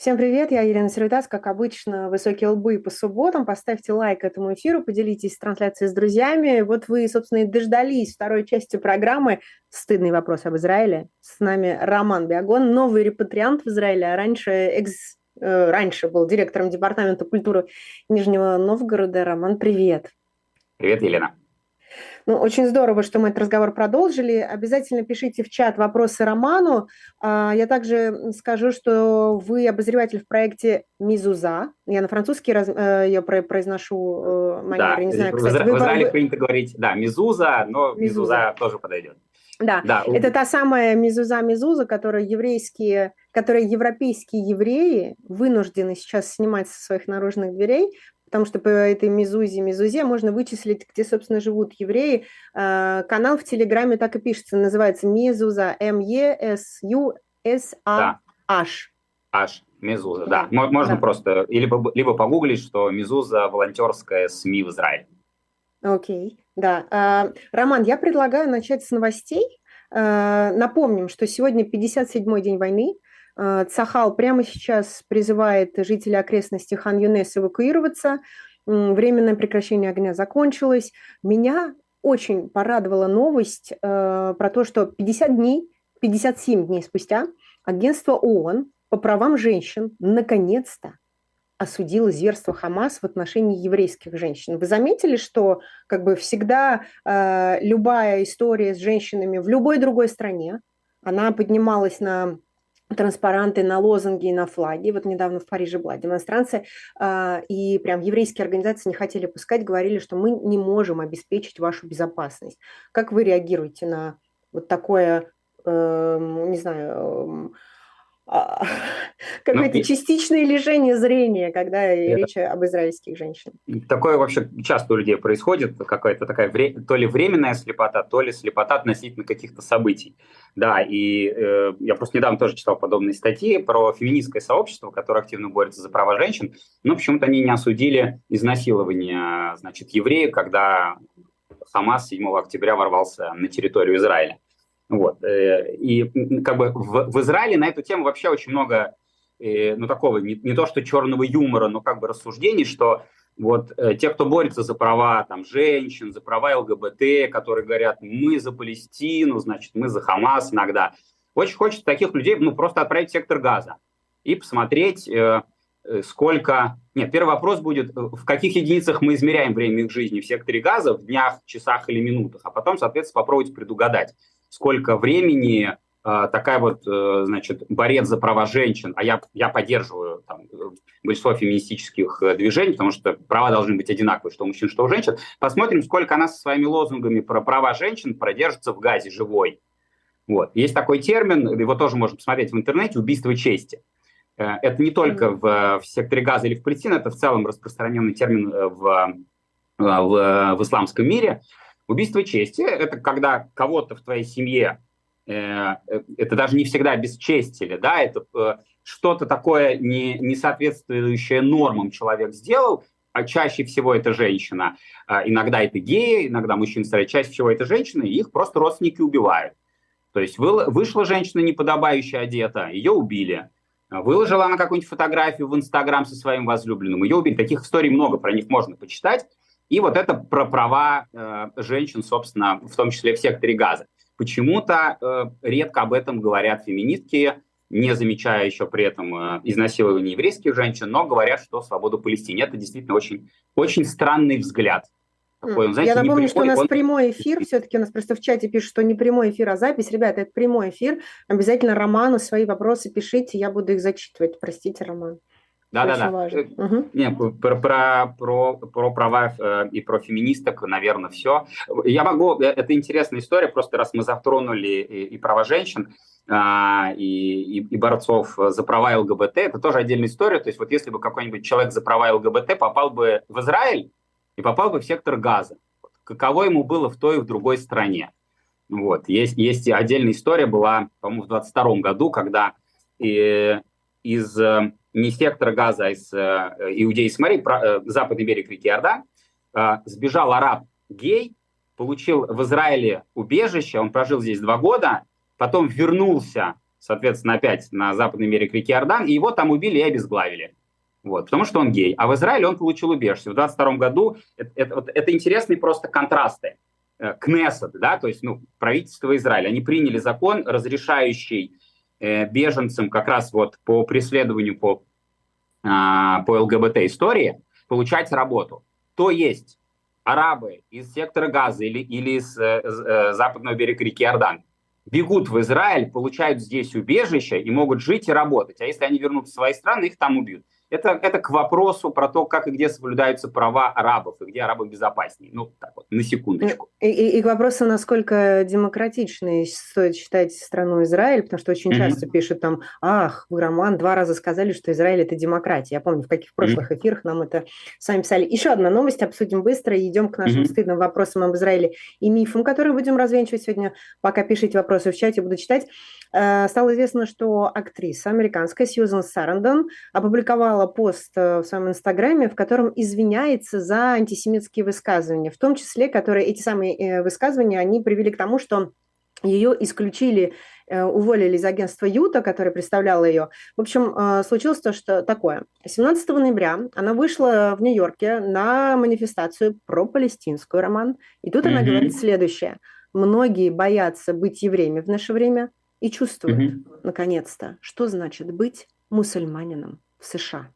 Всем привет, я Елена Сервитас, как обычно, высокие лбы по субботам. Поставьте лайк этому эфиру, поделитесь трансляцией с друзьями. Вот вы, собственно, и дождались второй части программы «Стыдный вопрос об Израиле». С нами Роман Биагон, новый репатриант в Израиле, а раньше экс э, раньше был директором департамента культуры Нижнего Новгорода. Роман, привет. Привет, Елена. Ну, очень здорово, что мы этот разговор продолжили. Обязательно пишите в чат вопросы Роману. А, я также скажу, что вы обозреватель в проекте «Мизуза». Я на французский раз, э, я произношу э, манеры, да, не знаю, кстати. В, в Израиле вы... принято говорить, да, «Мизуза», но «Мизуза», «Мизуза» тоже подойдет. Да, да, это та самая мизуза-мизуза, которую еврейские, которые европейские евреи вынуждены сейчас снимать со своих наружных дверей, потому что по этой Мизузе, Мизузе можно вычислить, где, собственно, живут евреи. А, канал в Телеграме так и пишется, называется Мизуза, М-Е-С-Ю-С-А-H. H, Мезуза, да. да. Можно да. просто либо, либо погуглить, что Мезуза волонтерская СМИ в Израиле. Окей, да. А, Роман, я предлагаю начать с новостей. А, напомним, что сегодня 57-й день войны. Э, Цахал прямо сейчас призывает жителей окрестностей Хан-Юнес эвакуироваться. Временное прекращение огня закончилось. Меня очень порадовала новость э, про то, что 50 дней, 57 дней спустя агентство ООН по правам женщин наконец-то осудило зверство Хамас в отношении еврейских женщин. Вы заметили, что как бы всегда э, любая история с женщинами в любой другой стране, она поднималась на транспаранты на лозунги и на флаги. Вот недавно в Париже была демонстрация, а, и прям еврейские организации не хотели пускать, говорили, что мы не можем обеспечить вашу безопасность. Как вы реагируете на вот такое, эм, не знаю, эм, какое-то ну, частичное лишение зрения, когда это, речь об израильских женщинах. Такое вообще часто у людей происходит, какая-то такая вре- то ли временная слепота, то ли слепота относительно каких-то событий. Да, и э, я просто недавно тоже читал подобные статьи про феминистское сообщество, которое активно борется за права женщин, но почему-то они не осудили изнасилование, значит, евреев, когда Хамас 7 октября ворвался на территорию Израиля. Вот. Э, и как бы в, в Израиле на эту тему вообще очень много, э, ну такого, не, не то что черного юмора, но как бы рассуждений, что вот э, те, кто борется за права там, женщин, за права ЛГБТ, которые говорят, мы за Палестину, значит, мы за Хамас иногда, очень хочется таких людей ну, просто отправить в сектор газа и посмотреть, сколько... Нет, первый вопрос будет, в каких единицах мы измеряем время их жизни в секторе газа, в днях, часах или минутах, а потом, соответственно, попробовать предугадать, сколько времени э, такая вот, э, значит, борец за права женщин, а я, я поддерживаю там, большинство феминистических э, движений, потому что права должны быть одинаковые, что у мужчин, что у женщин. Посмотрим, сколько она со своими лозунгами про права женщин продержится в газе живой. Вот. Есть такой термин, его тоже можно посмотреть в интернете, убийство чести. Это не только в, в секторе газа или в Палестине, это в целом распространенный термин в, в, в исламском мире. Убийство чести – это когда кого-то в твоей семье, э, э, это даже не всегда бесчестили, да, это э, что-то такое не, не соответствующее нормам человек сделал, а чаще всего это женщина, а иногда это геи, иногда мужчины чаще всего это женщины, и их просто родственники убивают. То есть вышла женщина неподобающе одета, ее убили. Выложила она какую-нибудь фотографию в Инстаграм со своим возлюбленным, ее убили. Таких историй много, про них можно почитать. И вот это про права э, женщин, собственно, в том числе в секторе газа. Почему-то э, редко об этом говорят феминистки, не замечая еще при этом э, изнасилования еврейских женщин, но говорят, что свобода Палестине. Это действительно очень, очень странный взгляд. Такой, он, знаете, Я напомню, что у нас он... прямой эфир, все-таки у нас просто в чате пишут, что не прямой эфир, а запись. Ребята, это прямой эфир. Обязательно Роману свои вопросы пишите, я буду их зачитывать. Простите, Роман. Да, да, да. Угу. Не, про, про, про, про права э, и про феминисток, наверное, все. Я могу, э, это интересная история, просто раз мы затронули и, и права женщин, а, и, и, и борцов за права ЛГБТ, это тоже отдельная история. То есть вот если бы какой-нибудь человек за права ЛГБТ попал бы в Израиль и попал бы в сектор газа, каково ему было в той и в другой стране? Вот. Есть, есть отдельная история, была, по-моему, в 22 году, когда э, из не сектора Газа, а из э, Иудеи и Самарии, э, западный берег реки Иордан, э, сбежал араб гей, получил в Израиле убежище, он прожил здесь два года, потом вернулся соответственно, опять на западный берег реки Иордан, и его там убили и обезглавили. Вот, потому что он гей. А в Израиле он получил убежище. В 22 году это, это, это интересные просто контрасты. Э, Кнессет, да, то есть ну, правительство Израиля, они приняли закон, разрешающий э, беженцам как раз вот по преследованию по, э, по ЛГБТ истории получать работу. То есть арабы из сектора Газа или, или из э, э, западного берега реки Иордан бегут в Израиль, получают здесь убежище и могут жить и работать. А если они вернутся в свои страны, их там убьют. Это, это к вопросу про то, как и где соблюдаются права арабов, и где арабы безопаснее. Ну, так вот, на секундочку. И, и, и к вопросу, насколько демократичной стоит считать страну Израиль, потому что очень mm-hmm. часто пишут там, ах, вы, Роман, два раза сказали, что Израиль – это демократия. Я помню, в каких прошлых mm-hmm. эфирах нам это сами писали. Еще одна новость, обсудим быстро, и идем к нашим mm-hmm. стыдным вопросам об Израиле и мифам, которые будем развенчивать сегодня. Пока пишите вопросы в чате, буду читать. Э, стало известно, что актриса американская Сьюзан Сарандон опубликовала пост э, в своем инстаграме, в котором извиняется за антисемитские высказывания, в том числе, которые эти самые э, высказывания, они привели к тому, что ее исключили, уволили из агентства Юта, которое представляло ее. В общем, случилось то, что такое. 17 ноября она вышла в Нью-Йорке на манифестацию про палестинскую роман. И тут mm-hmm. она говорит следующее. Многие боятся быть евреями в наше время, и чувствует, угу. наконец-то, что значит быть мусульманином в США.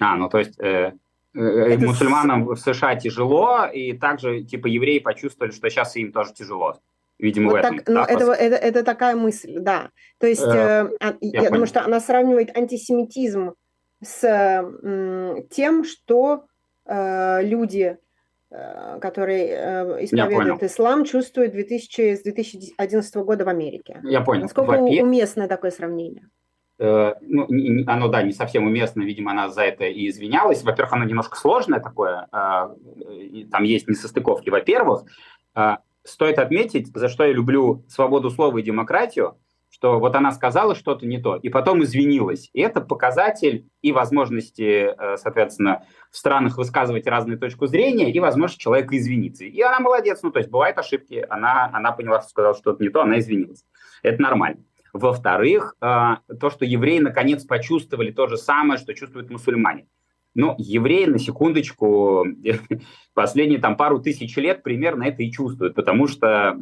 А, ну то есть э, э, это... мусульманам в США тяжело, и также типа евреи почувствовали, что сейчас им тоже тяжело. Видимо, вот в этом. Так, ну, да, это, это, это такая мысль, да. То есть э, э, я, я думаю, что она сравнивает антисемитизм с э, тем, что э, люди который э, исповедует ислам, чувствует 2000, с 2011 года в Америке. Я понял. Насколько уместно такое сравнение? Э, ну, оно, да, не совсем уместно, видимо, она за это и извинялась. Во-первых, оно немножко сложное такое, там есть несостыковки. Во-первых, стоит отметить, за что я люблю свободу слова и демократию, что вот она сказала что-то не то, и потом извинилась. И это показатель и возможности, э, соответственно, в странах высказывать разную точку зрения, и возможность человека извиниться. И она молодец, ну то есть бывают ошибки, она, она поняла, что сказала что-то не то, она извинилась. Это нормально. Во-вторых, э, то, что евреи наконец почувствовали то же самое, что чувствуют мусульмане. Но евреи, на секундочку, последние там пару тысяч лет примерно это и чувствуют, потому что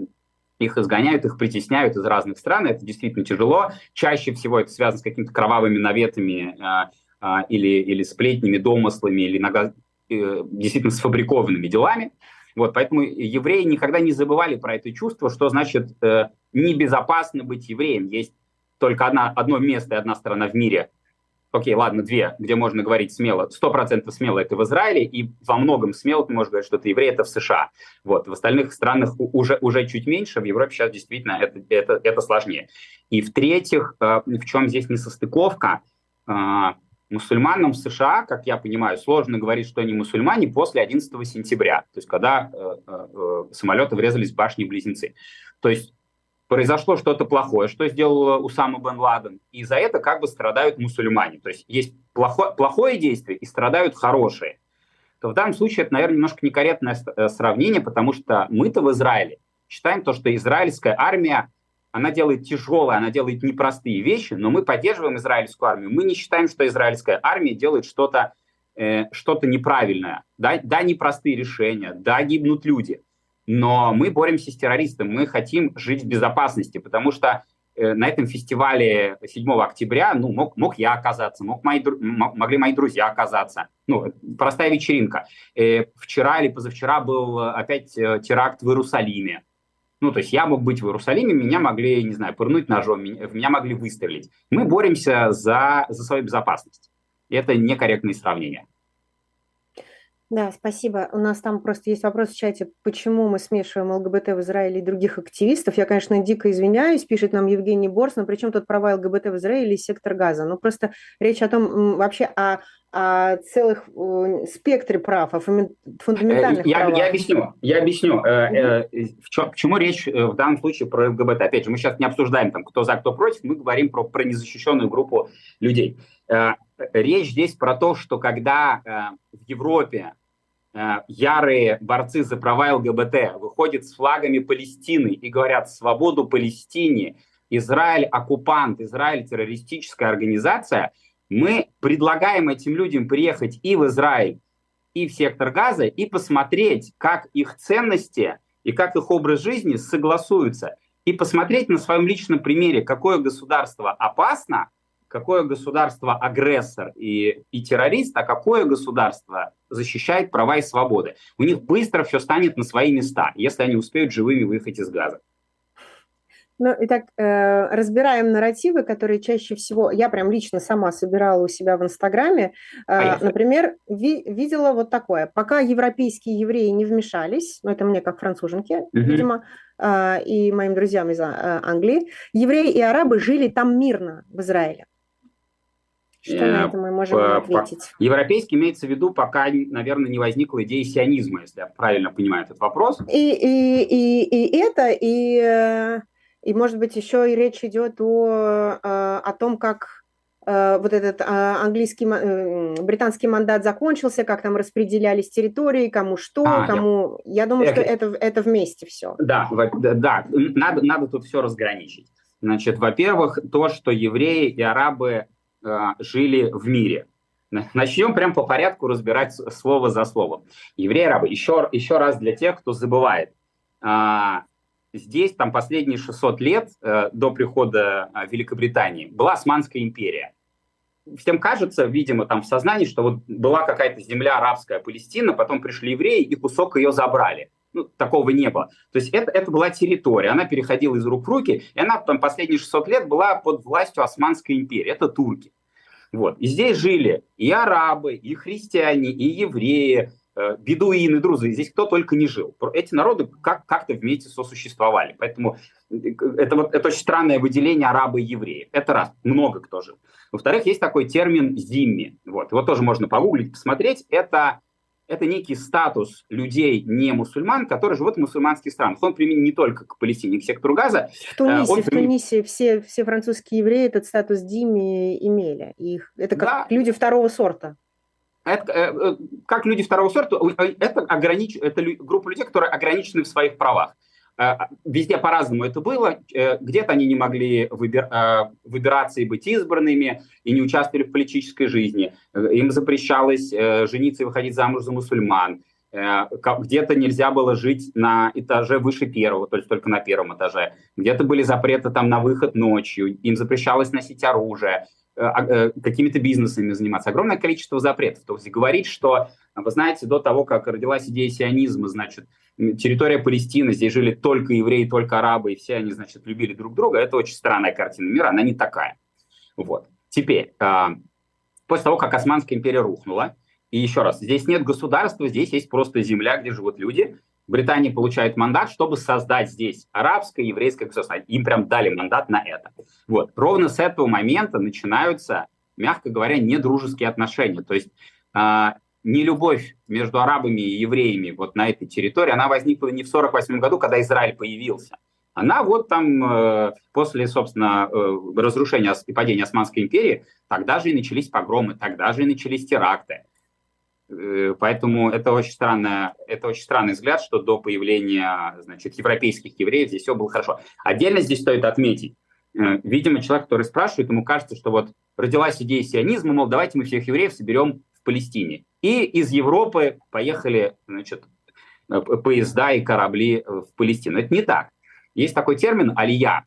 их изгоняют, их притесняют из разных стран, это действительно тяжело. Чаще всего это связано с какими-то кровавыми наветами э, э, или, или сплетнями, домыслами, или иногда э, действительно сфабрикованными делами. Вот, поэтому евреи никогда не забывали про это чувство, что значит э, небезопасно быть евреем. Есть только одна, одно место и одна страна в мире, окей, ладно, две, где можно говорить смело, сто процентов смело это в Израиле, и во многом смело ты можешь говорить, что ты еврей, это в США. Вот, в остальных странах уже, уже чуть меньше, в Европе сейчас действительно это, это, это сложнее. И в-третьих, э, в чем здесь несостыковка, э, мусульманам в США, как я понимаю, сложно говорить, что они мусульмане после 11 сентября, то есть когда э, самолеты врезались в башни-близнецы. То есть произошло что-то плохое, что сделал Усама бен Ладен, и за это как бы страдают мусульмане. То есть есть плохое, плохое действие и страдают хорошие. То в данном случае это, наверное, немножко некорректное э, сравнение, потому что мы-то в Израиле считаем то, что израильская армия, она делает тяжелые, она делает непростые вещи, но мы поддерживаем израильскую армию. Мы не считаем, что израильская армия делает что-то э, что неправильное. Да, да, непростые решения, да, гибнут люди – но мы боремся с террористом, мы хотим жить в безопасности, потому что э, на этом фестивале 7 октября ну, мог, мог я оказаться, мог мои, могли мои друзья оказаться. Ну, простая вечеринка. Э, вчера или позавчера был опять э, теракт в Иерусалиме. Ну, то есть я мог быть в Иерусалиме, меня могли, не знаю, пырнуть ножом, меня, меня могли выстрелить. Мы боремся за, за свою безопасность. Это некорректные сравнения. Да, спасибо. У нас там просто есть вопрос в чате, почему мы смешиваем ЛГБТ в Израиле и других активистов. Я, конечно, дико извиняюсь, пишет нам Евгений Борс, но причем тут права ЛГБТ в Израиле и сектор газа. Ну, просто речь о том вообще о, о целых о спектре прав, о фундаментальных я, правах. Я объясню. Я объясню, э, э, в чем, к чему речь э, в данном случае про ЛГБТ. Опять же, мы сейчас не обсуждаем, там, кто за, кто против, мы говорим про, про незащищенную группу людей. Э, речь здесь про то, что когда э, в Европе Э, ярые борцы за права ЛГБТ выходят с флагами Палестины и говорят «свободу Палестине», Израиль оккупант, Израиль террористическая организация, мы предлагаем этим людям приехать и в Израиль, и в сектор газа, и посмотреть, как их ценности и как их образ жизни согласуются, и посмотреть на своем личном примере, какое государство опасно, какое государство агрессор и, и террорист, а какое государство защищает права и свободы. У них быстро все станет на свои места, если они успеют живыми выехать из газа. Ну, итак, э, разбираем нарративы, которые чаще всего... Я прям лично сама собирала у себя в Инстаграме. Э, например, ви, видела вот такое. Пока европейские евреи не вмешались, ну, это мне как француженке, mm-hmm. видимо, э, и моим друзьям из э, Англии, евреи и арабы жили там мирно, в Израиле. Что на это мы можем ответить? Европейский имеется в виду, пока, наверное, не возникла идея сионизма, если я правильно понимаю этот вопрос. И, и, и, и это, и и, может быть, еще и речь идет о, э, о том, как э, вот этот э, английский, британский мандат закончился, как там распределялись территории, кому что, а, кому... Я, я думаю, это, что это, это вместе все. Да, да, надо, надо тут все разграничить. Значит, во-первых, то, что евреи и арабы э, жили в мире. Начнем прям по порядку разбирать слово за словом. Евреи и арабы. Еще, еще раз для тех, кто забывает. А, здесь там последние 600 лет э, до прихода э, Великобритании была Османская империя. Всем кажется, видимо, там в сознании, что вот была какая-то земля арабская, Палестина, потом пришли евреи и кусок ее забрали. Ну, такого не было. То есть это, это была территория, она переходила из рук в руки, и она там последние 600 лет была под властью Османской империи, это турки. Вот. И здесь жили и арабы, и христиане, и евреи, Э, бедуины, друзы, здесь кто только не жил. Эти народы как- как-то вместе сосуществовали. Поэтому э, это, вот, это очень странное выделение арабы и евреи. Это раз, много кто жил. Во-вторых, есть такой термин «зимми». Вот. Его тоже можно погуглить, посмотреть. Это, это некий статус людей, не мусульман, которые живут в мусульманских странах. Он применен не только к Палестине, к сектору Газа. В Тунисе, Он в Тунисе все, все французские евреи этот статус «зимми» имели. Их, это как да. люди второго сорта. Это, э, э, как люди второго сорта, э, это, огранич, это группа людей, которые ограничены в своих правах. А, везде по-разному это было. Где-то они не могли выбир, выбираться и быть избранными, и не участвовали в политической жизни. Им запрещалось жениться и выходить замуж за мусульман. Где-то нельзя было жить на этаже выше первого, то есть только на первом этаже. Где-то были запреты там на выход ночью, им запрещалось носить оружие. Э, э, какими-то бизнесами заниматься. Огромное количество запретов. То есть говорить, что, вы знаете, до того, как родилась идея сионизма, значит, территория Палестины, здесь жили только евреи, только арабы, и все они, значит, любили друг друга, это очень странная картина мира, она не такая. Вот. Теперь, а, после того, как Османская империя рухнула, и еще раз, здесь нет государства, здесь есть просто земля, где живут люди, Британия получает мандат, чтобы создать здесь арабское, еврейское государство. Им прям дали мандат на это. Вот. Ровно с этого момента начинаются, мягко говоря, недружеские отношения. То есть э, нелюбовь между арабами и евреями вот на этой территории, она возникла не в 1948 году, когда Израиль появился. Она вот там э, после, собственно, э, разрушения и падения Османской империи, тогда же и начались погромы, тогда же и начались теракты. Э, поэтому это очень, странное, это очень странный взгляд, что до появления значит, европейских евреев здесь все было хорошо. Отдельно здесь стоит отметить, э, видимо, человек, который спрашивает, ему кажется, что вот родилась идея сионизма, мол, давайте мы всех евреев соберем Палестине. И из Европы поехали значит, э, поезда и корабли в Палестину. Это не так. Есть такой термин «алия».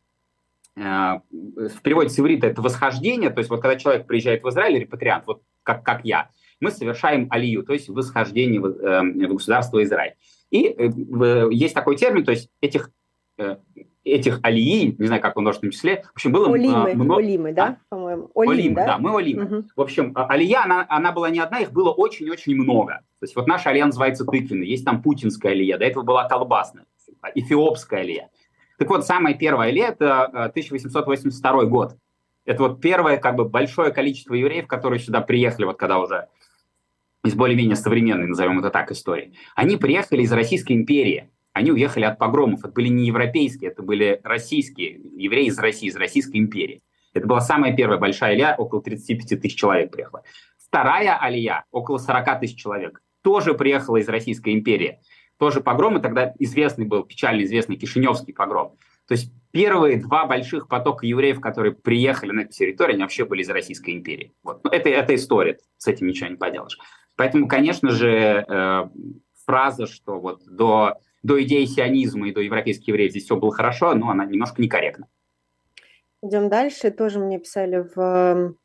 В переводе с иврита это восхождение, то есть вот когда человек приезжает в Израиль, репатриант, вот как, как я – мы совершаем алию, то есть восхождение в, э, в государство Израиль. И э, есть такой термин, то есть этих э, этих алии, не знаю, как в множественном числе, в общем, было Олимы, много... Олимы, да, а? по-моему? Олим, Олимы, да? да, мы Олимы. Угу. В общем, а, алия, она, она была не одна, их было очень-очень много. То есть вот наша алия называется тыквенная, есть там путинская алия, до этого была колбасная, эфиопская алия. Так вот, самая первая алия – это 1882 год. Это вот первое как бы большое количество евреев, которые сюда приехали, вот когда уже из более-менее современной, назовем это так, истории, они приехали из Российской империи. Они уехали от погромов. Это были не европейские, это были российские, евреи из России, из Российской империи. Это была самая первая большая алия, около 35 тысяч человек приехало. Вторая алия, около 40 тысяч человек, тоже приехала из Российской империи. Тоже погромы, тогда известный был, печально известный Кишиневский погром. То есть первые два больших потока евреев, которые приехали на эту территорию, они вообще были из Российской империи. Вот. Ну, это, это история, с этим ничего не поделаешь. Поэтому, конечно же, э, фраза, что вот до, до идеи сионизма и до европейских евреев здесь все было хорошо, но она немножко некорректна. Идем дальше. Тоже мне писали в эм,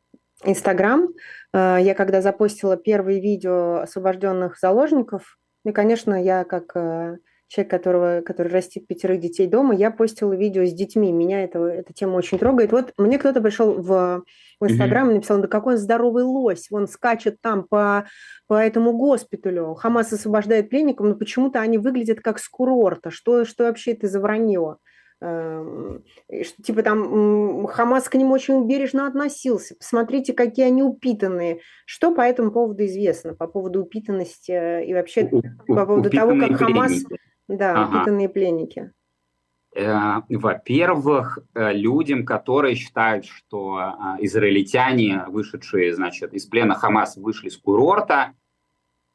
Инстаграм. Э, я когда запустила первые видео освобожденных заложников, ну, конечно, я как э, человек, которого, который растит пятерых детей дома, я постила видео с детьми. Меня это, эта тема очень трогает. Вот мне кто-то пришел в, Инстаграм и написал, да какой он здоровый лось, он скачет там по, по этому госпиталю. Хамас освобождает пленников, но почему-то они выглядят как с курорта. Что, что вообще это за вранье? Эм, типа там Хамас к ним очень бережно относился. Посмотрите, какие они упитанные. Что по этому поводу известно? По поводу упитанности э, и вообще по поводу того, как Хамас... Да, ага. пленники. Э, во-первых, э, людям, которые считают, что израильтяне, вышедшие, значит, из плена Хамас, вышли с курорта,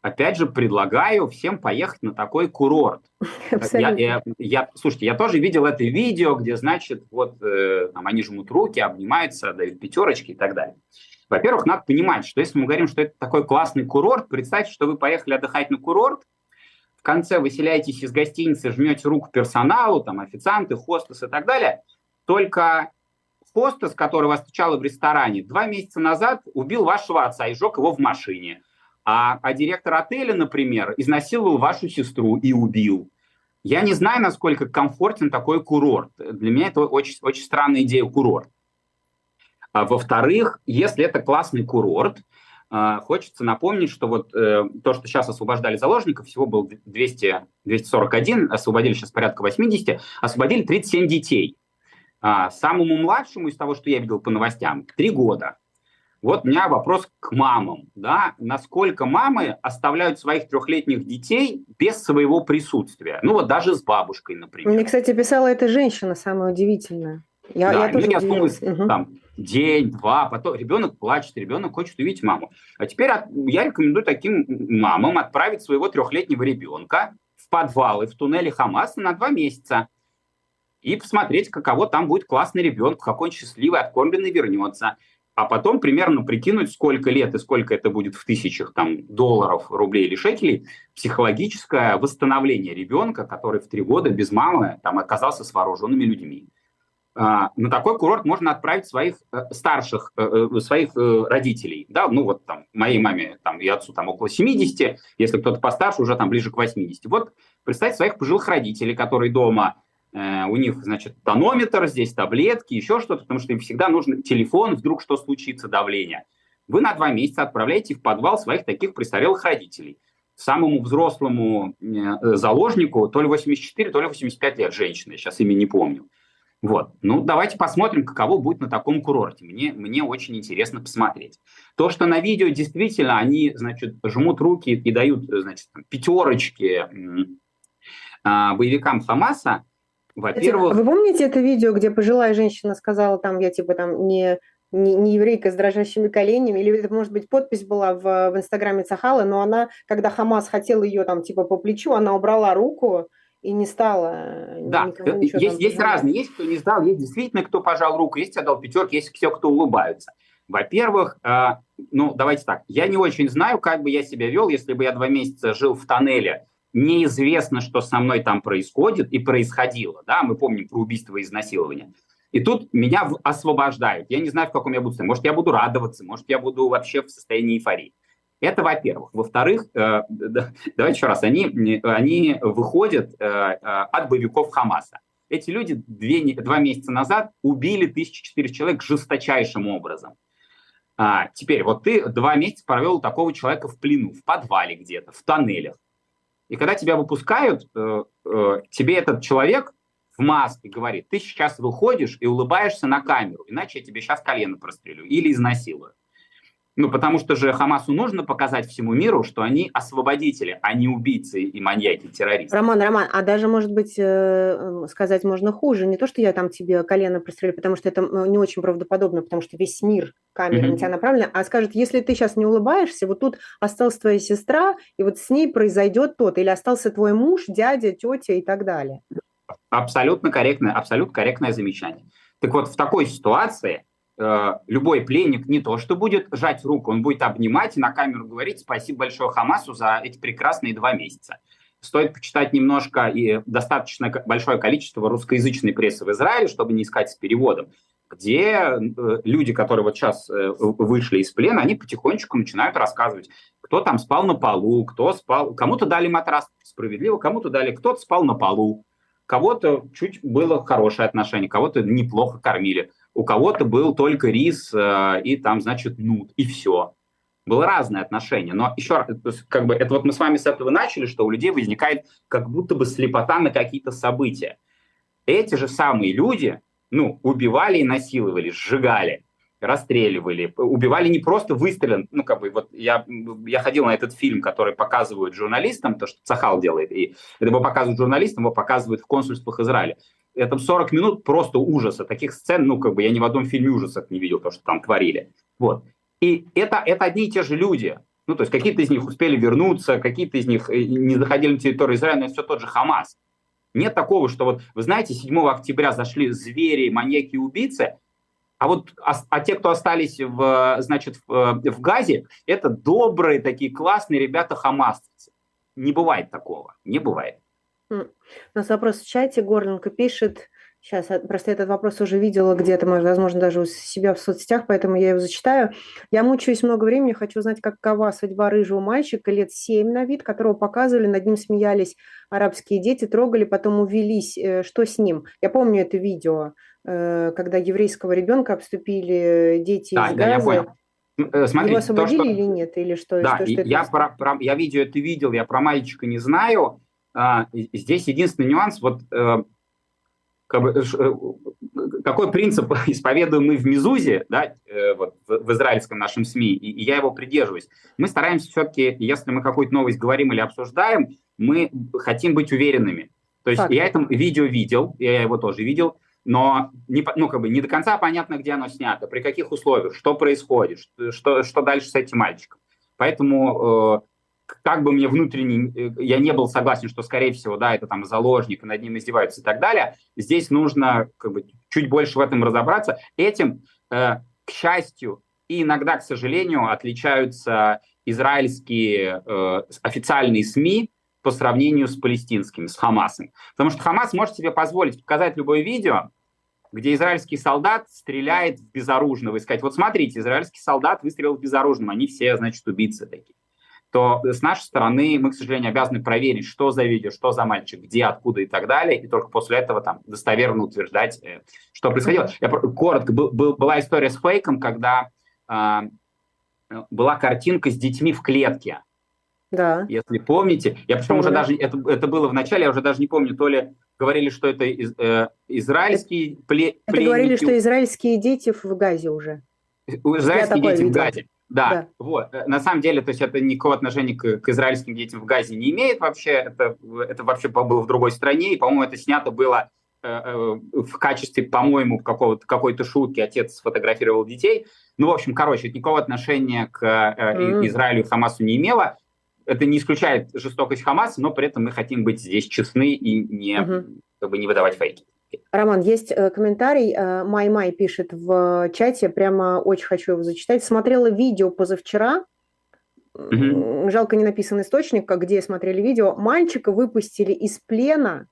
опять же, предлагаю всем поехать на такой курорт. Я, я, я, слушайте, я тоже видел это видео, где, значит, вот э, там они жмут руки, обнимаются, дают пятерочки и так далее. Во-первых, надо понимать, что если мы говорим, что это такой классный курорт, представьте, что вы поехали отдыхать на курорт, конце выселяетесь из гостиницы, жмете руку персоналу, там, официанты, хостес и так далее, только хостес, который вас встречала в ресторане, два месяца назад убил вашего отца и сжег его в машине. А, а директор отеля, например, изнасиловал вашу сестру и убил. Я не знаю, насколько комфортен такой курорт. Для меня это очень, очень странная идея курорт. А, во-вторых, если это классный курорт, хочется напомнить, что вот э, то, что сейчас освобождали заложников, всего было 200, 241, освободили сейчас порядка 80, освободили 37 детей. А, самому младшему из того, что я видел по новостям, 3 года. Вот у меня вопрос к мамам. Да? Насколько мамы оставляют своих трехлетних детей без своего присутствия? Ну вот даже с бабушкой, например. Мне, кстати, писала эта женщина, самое удивительное. Я, да, я тоже я думаю, угу. там, день, два, потом ребенок плачет, ребенок хочет увидеть маму. А теперь от, я рекомендую таким мамам отправить своего трехлетнего ребенка в подвалы, в туннели Хамаса на два месяца и посмотреть, каково там будет классный ребенок, какой он счастливый, откормленный вернется а потом примерно прикинуть, сколько лет и сколько это будет в тысячах там, долларов, рублей или шекелей, психологическое восстановление ребенка, который в три года без мамы там, оказался с вооруженными людьми. А, на такой курорт можно отправить своих э, старших, э, э, своих родителей. Да, ну вот там моей маме там, и отцу там около 70, если кто-то постарше, уже там ближе к 80. Вот представьте своих пожилых родителей, которые дома у них, значит, тонометр, здесь таблетки, еще что-то, потому что им всегда нужен телефон, вдруг что случится, давление. Вы на два месяца отправляете в подвал своих таких престарелых родителей. Самому взрослому заложнику то ли 84, то ли 85 лет женщины, сейчас имя не помню. Вот. Ну, давайте посмотрим, каково будет на таком курорте. Мне, мне очень интересно посмотреть. То, что на видео действительно они, значит, жмут руки и дают, значит, пятерочки а, боевикам Хамаса, во-первых... Вы помните это видео, где пожилая женщина сказала, там, я типа там не, не, не еврейка с дрожащими коленями, или это, может быть, подпись была в, в инстаграме Цахала, но она, когда Хамас хотел ее там типа по плечу, она убрала руку и не стала. Да, есть, есть разные. Есть кто не сдал, есть действительно кто пожал руку, есть отдал пятерки, есть все, кто улыбаются. Во-первых, э, ну давайте так, я не очень знаю, как бы я себя вел, если бы я два месяца жил в тоннеле неизвестно, что со мной там происходит и происходило. Да? Мы помним про убийство и изнасилование. И тут меня освобождают. Я не знаю, в каком я буду состоянии. Может, я буду радоваться, может, я буду вообще в состоянии эйфории. Это во-первых. Во-вторых, э, давайте еще раз, они, они выходят э, э, от боевиков Хамаса. Эти люди две, два месяца назад убили 1400 человек жесточайшим образом. А, теперь, вот ты два месяца провел такого человека в плену, в подвале где-то, в тоннелях. И когда тебя выпускают, э, э, тебе этот человек в маске говорит, ты сейчас выходишь и улыбаешься на камеру, иначе я тебе сейчас колено прострелю или изнасилую. Ну, потому что же Хамасу нужно показать всему миру, что они освободители, а не убийцы и маньяки, террористы. Роман, Роман, а даже, может быть, э, сказать можно хуже. Не то, что я там тебе колено прострелю, потому что это не очень правдоподобно, потому что весь мир камеры mm-hmm. на тебя направлен, а скажет, если ты сейчас не улыбаешься, вот тут осталась твоя сестра, и вот с ней произойдет то-то, или остался твой муж, дядя, тетя и так далее. Абсолютно корректное, абсолютно корректное замечание. Так вот, в такой ситуации э, любой пленник не то, что будет жать руку, он будет обнимать и на камеру говорить спасибо большое Хамасу за эти прекрасные два месяца. Стоит почитать немножко и достаточно большое количество русскоязычной прессы в Израиле, чтобы не искать с переводом, где э, люди, которые вот сейчас э, вышли из плена, они потихонечку начинают рассказывать, кто там спал на полу, кто спал, кому-то дали матрас справедливо, кому-то дали, кто-то спал на полу, кого-то чуть было хорошее отношение, кого-то неплохо кормили, у кого-то был только рис э, и там, значит, нут, и все. Было разное отношение. Но еще раз, как бы, это вот мы с вами с этого начали, что у людей возникает как будто бы слепота на какие-то события. Эти же самые люди, ну, убивали и насиловали, сжигали расстреливали, убивали не просто выстрелом, ну, как бы, вот я, я ходил на этот фильм, который показывают журналистам, то, что Цахал делает, и это его показывают журналистам, его показывают в консульствах Израиля. Это 40 минут просто ужаса, таких сцен, ну, как бы, я ни в одном фильме ужасов не видел, то, что там творили. Вот. И это, это одни и те же люди. Ну, то есть какие-то из них успели вернуться, какие-то из них э, не заходили на территорию Израиля, но все тот же Хамас. Нет такого, что вот, вы знаете, 7 октября зашли звери, маньяки убийцы, а вот а, а те, кто остались в, значит, в, в Газе, это добрые такие классные ребята хамасцы. Не бывает такого, не бывает. У нас вопрос в чате, Горленко пишет, сейчас просто этот вопрос уже видела где-то, возможно, даже у себя в соцсетях, поэтому я его зачитаю. Я мучаюсь много времени, хочу узнать, какова судьба рыжего мальчика, лет 7 на вид, которого показывали, над ним смеялись арабские дети, трогали, потом увелись. Э, что с ним? Я помню это видео. Э, когда еврейского ребенка обступили дети да, из да, Газа. Я понял. Э, смотрите, Его освободили то, что... или нет? Или что? Да, что, что я, про, про, я видео это видел, я про мальчика не знаю. А, здесь единственный нюанс, вот э, как бы, какой принцип исповедуем мы в Мизузе, да, вот, в, в израильском нашем СМИ, и, и я его придерживаюсь. Мы стараемся все-таки, если мы какую-то новость говорим или обсуждаем, мы хотим быть уверенными. То есть Факт. я это видео видел, я его тоже видел, но не, ну, как бы не до конца понятно, где оно снято, при каких условиях, что происходит, что, что дальше с этим мальчиком. Поэтому э, как бы мне внутренне, э, я не был согласен, что, скорее всего, да, это там заложник, над ним издеваются и так далее, здесь нужно как бы чуть больше в этом разобраться. Этим, э, к счастью, и иногда, к сожалению, отличаются израильские э, официальные СМИ, по сравнению с палестинскими, с Хамасом. Потому что Хамас может себе позволить показать любое видео, где израильский солдат стреляет в безоружного и сказать, вот смотрите, израильский солдат выстрелил в безоружного, они все, значит, убийцы такие то с нашей стороны мы, к сожалению, обязаны проверить, что за видео, что за мальчик, где, откуда и так далее, и только после этого там достоверно утверждать, э, что происходило. Я, коротко, был, был, была история с фейком, когда э, была картинка с детьми в клетке, да. Если помните, я причем уже даже, это, это было в начале, я уже даже не помню, то ли говорили, что это из, э, израильские пле, Это говорили, что израильские дети в Газе уже. Израильские дети в Газе. Да, да, вот. Э, на самом деле, то есть это никакого отношения к, к израильским детям в Газе не имеет вообще. Это, это вообще было в другой стране, и, по-моему, это снято было э, э, в качестве, по-моему, какой-то шутки. Отец сфотографировал детей. Ну, в общем, короче, никакого отношения к э, mm-hmm. Израилю и Хамасу не имело это не исключает жестокость Хамаса, но при этом мы хотим быть здесь честны и не, угу. как бы не выдавать фейки. Роман, есть э, комментарий. Э, Май-Май пишет в чате, прямо очень хочу его зачитать. Смотрела видео позавчера, угу. жалко не написан источник, где смотрели видео. Мальчика выпустили из плена,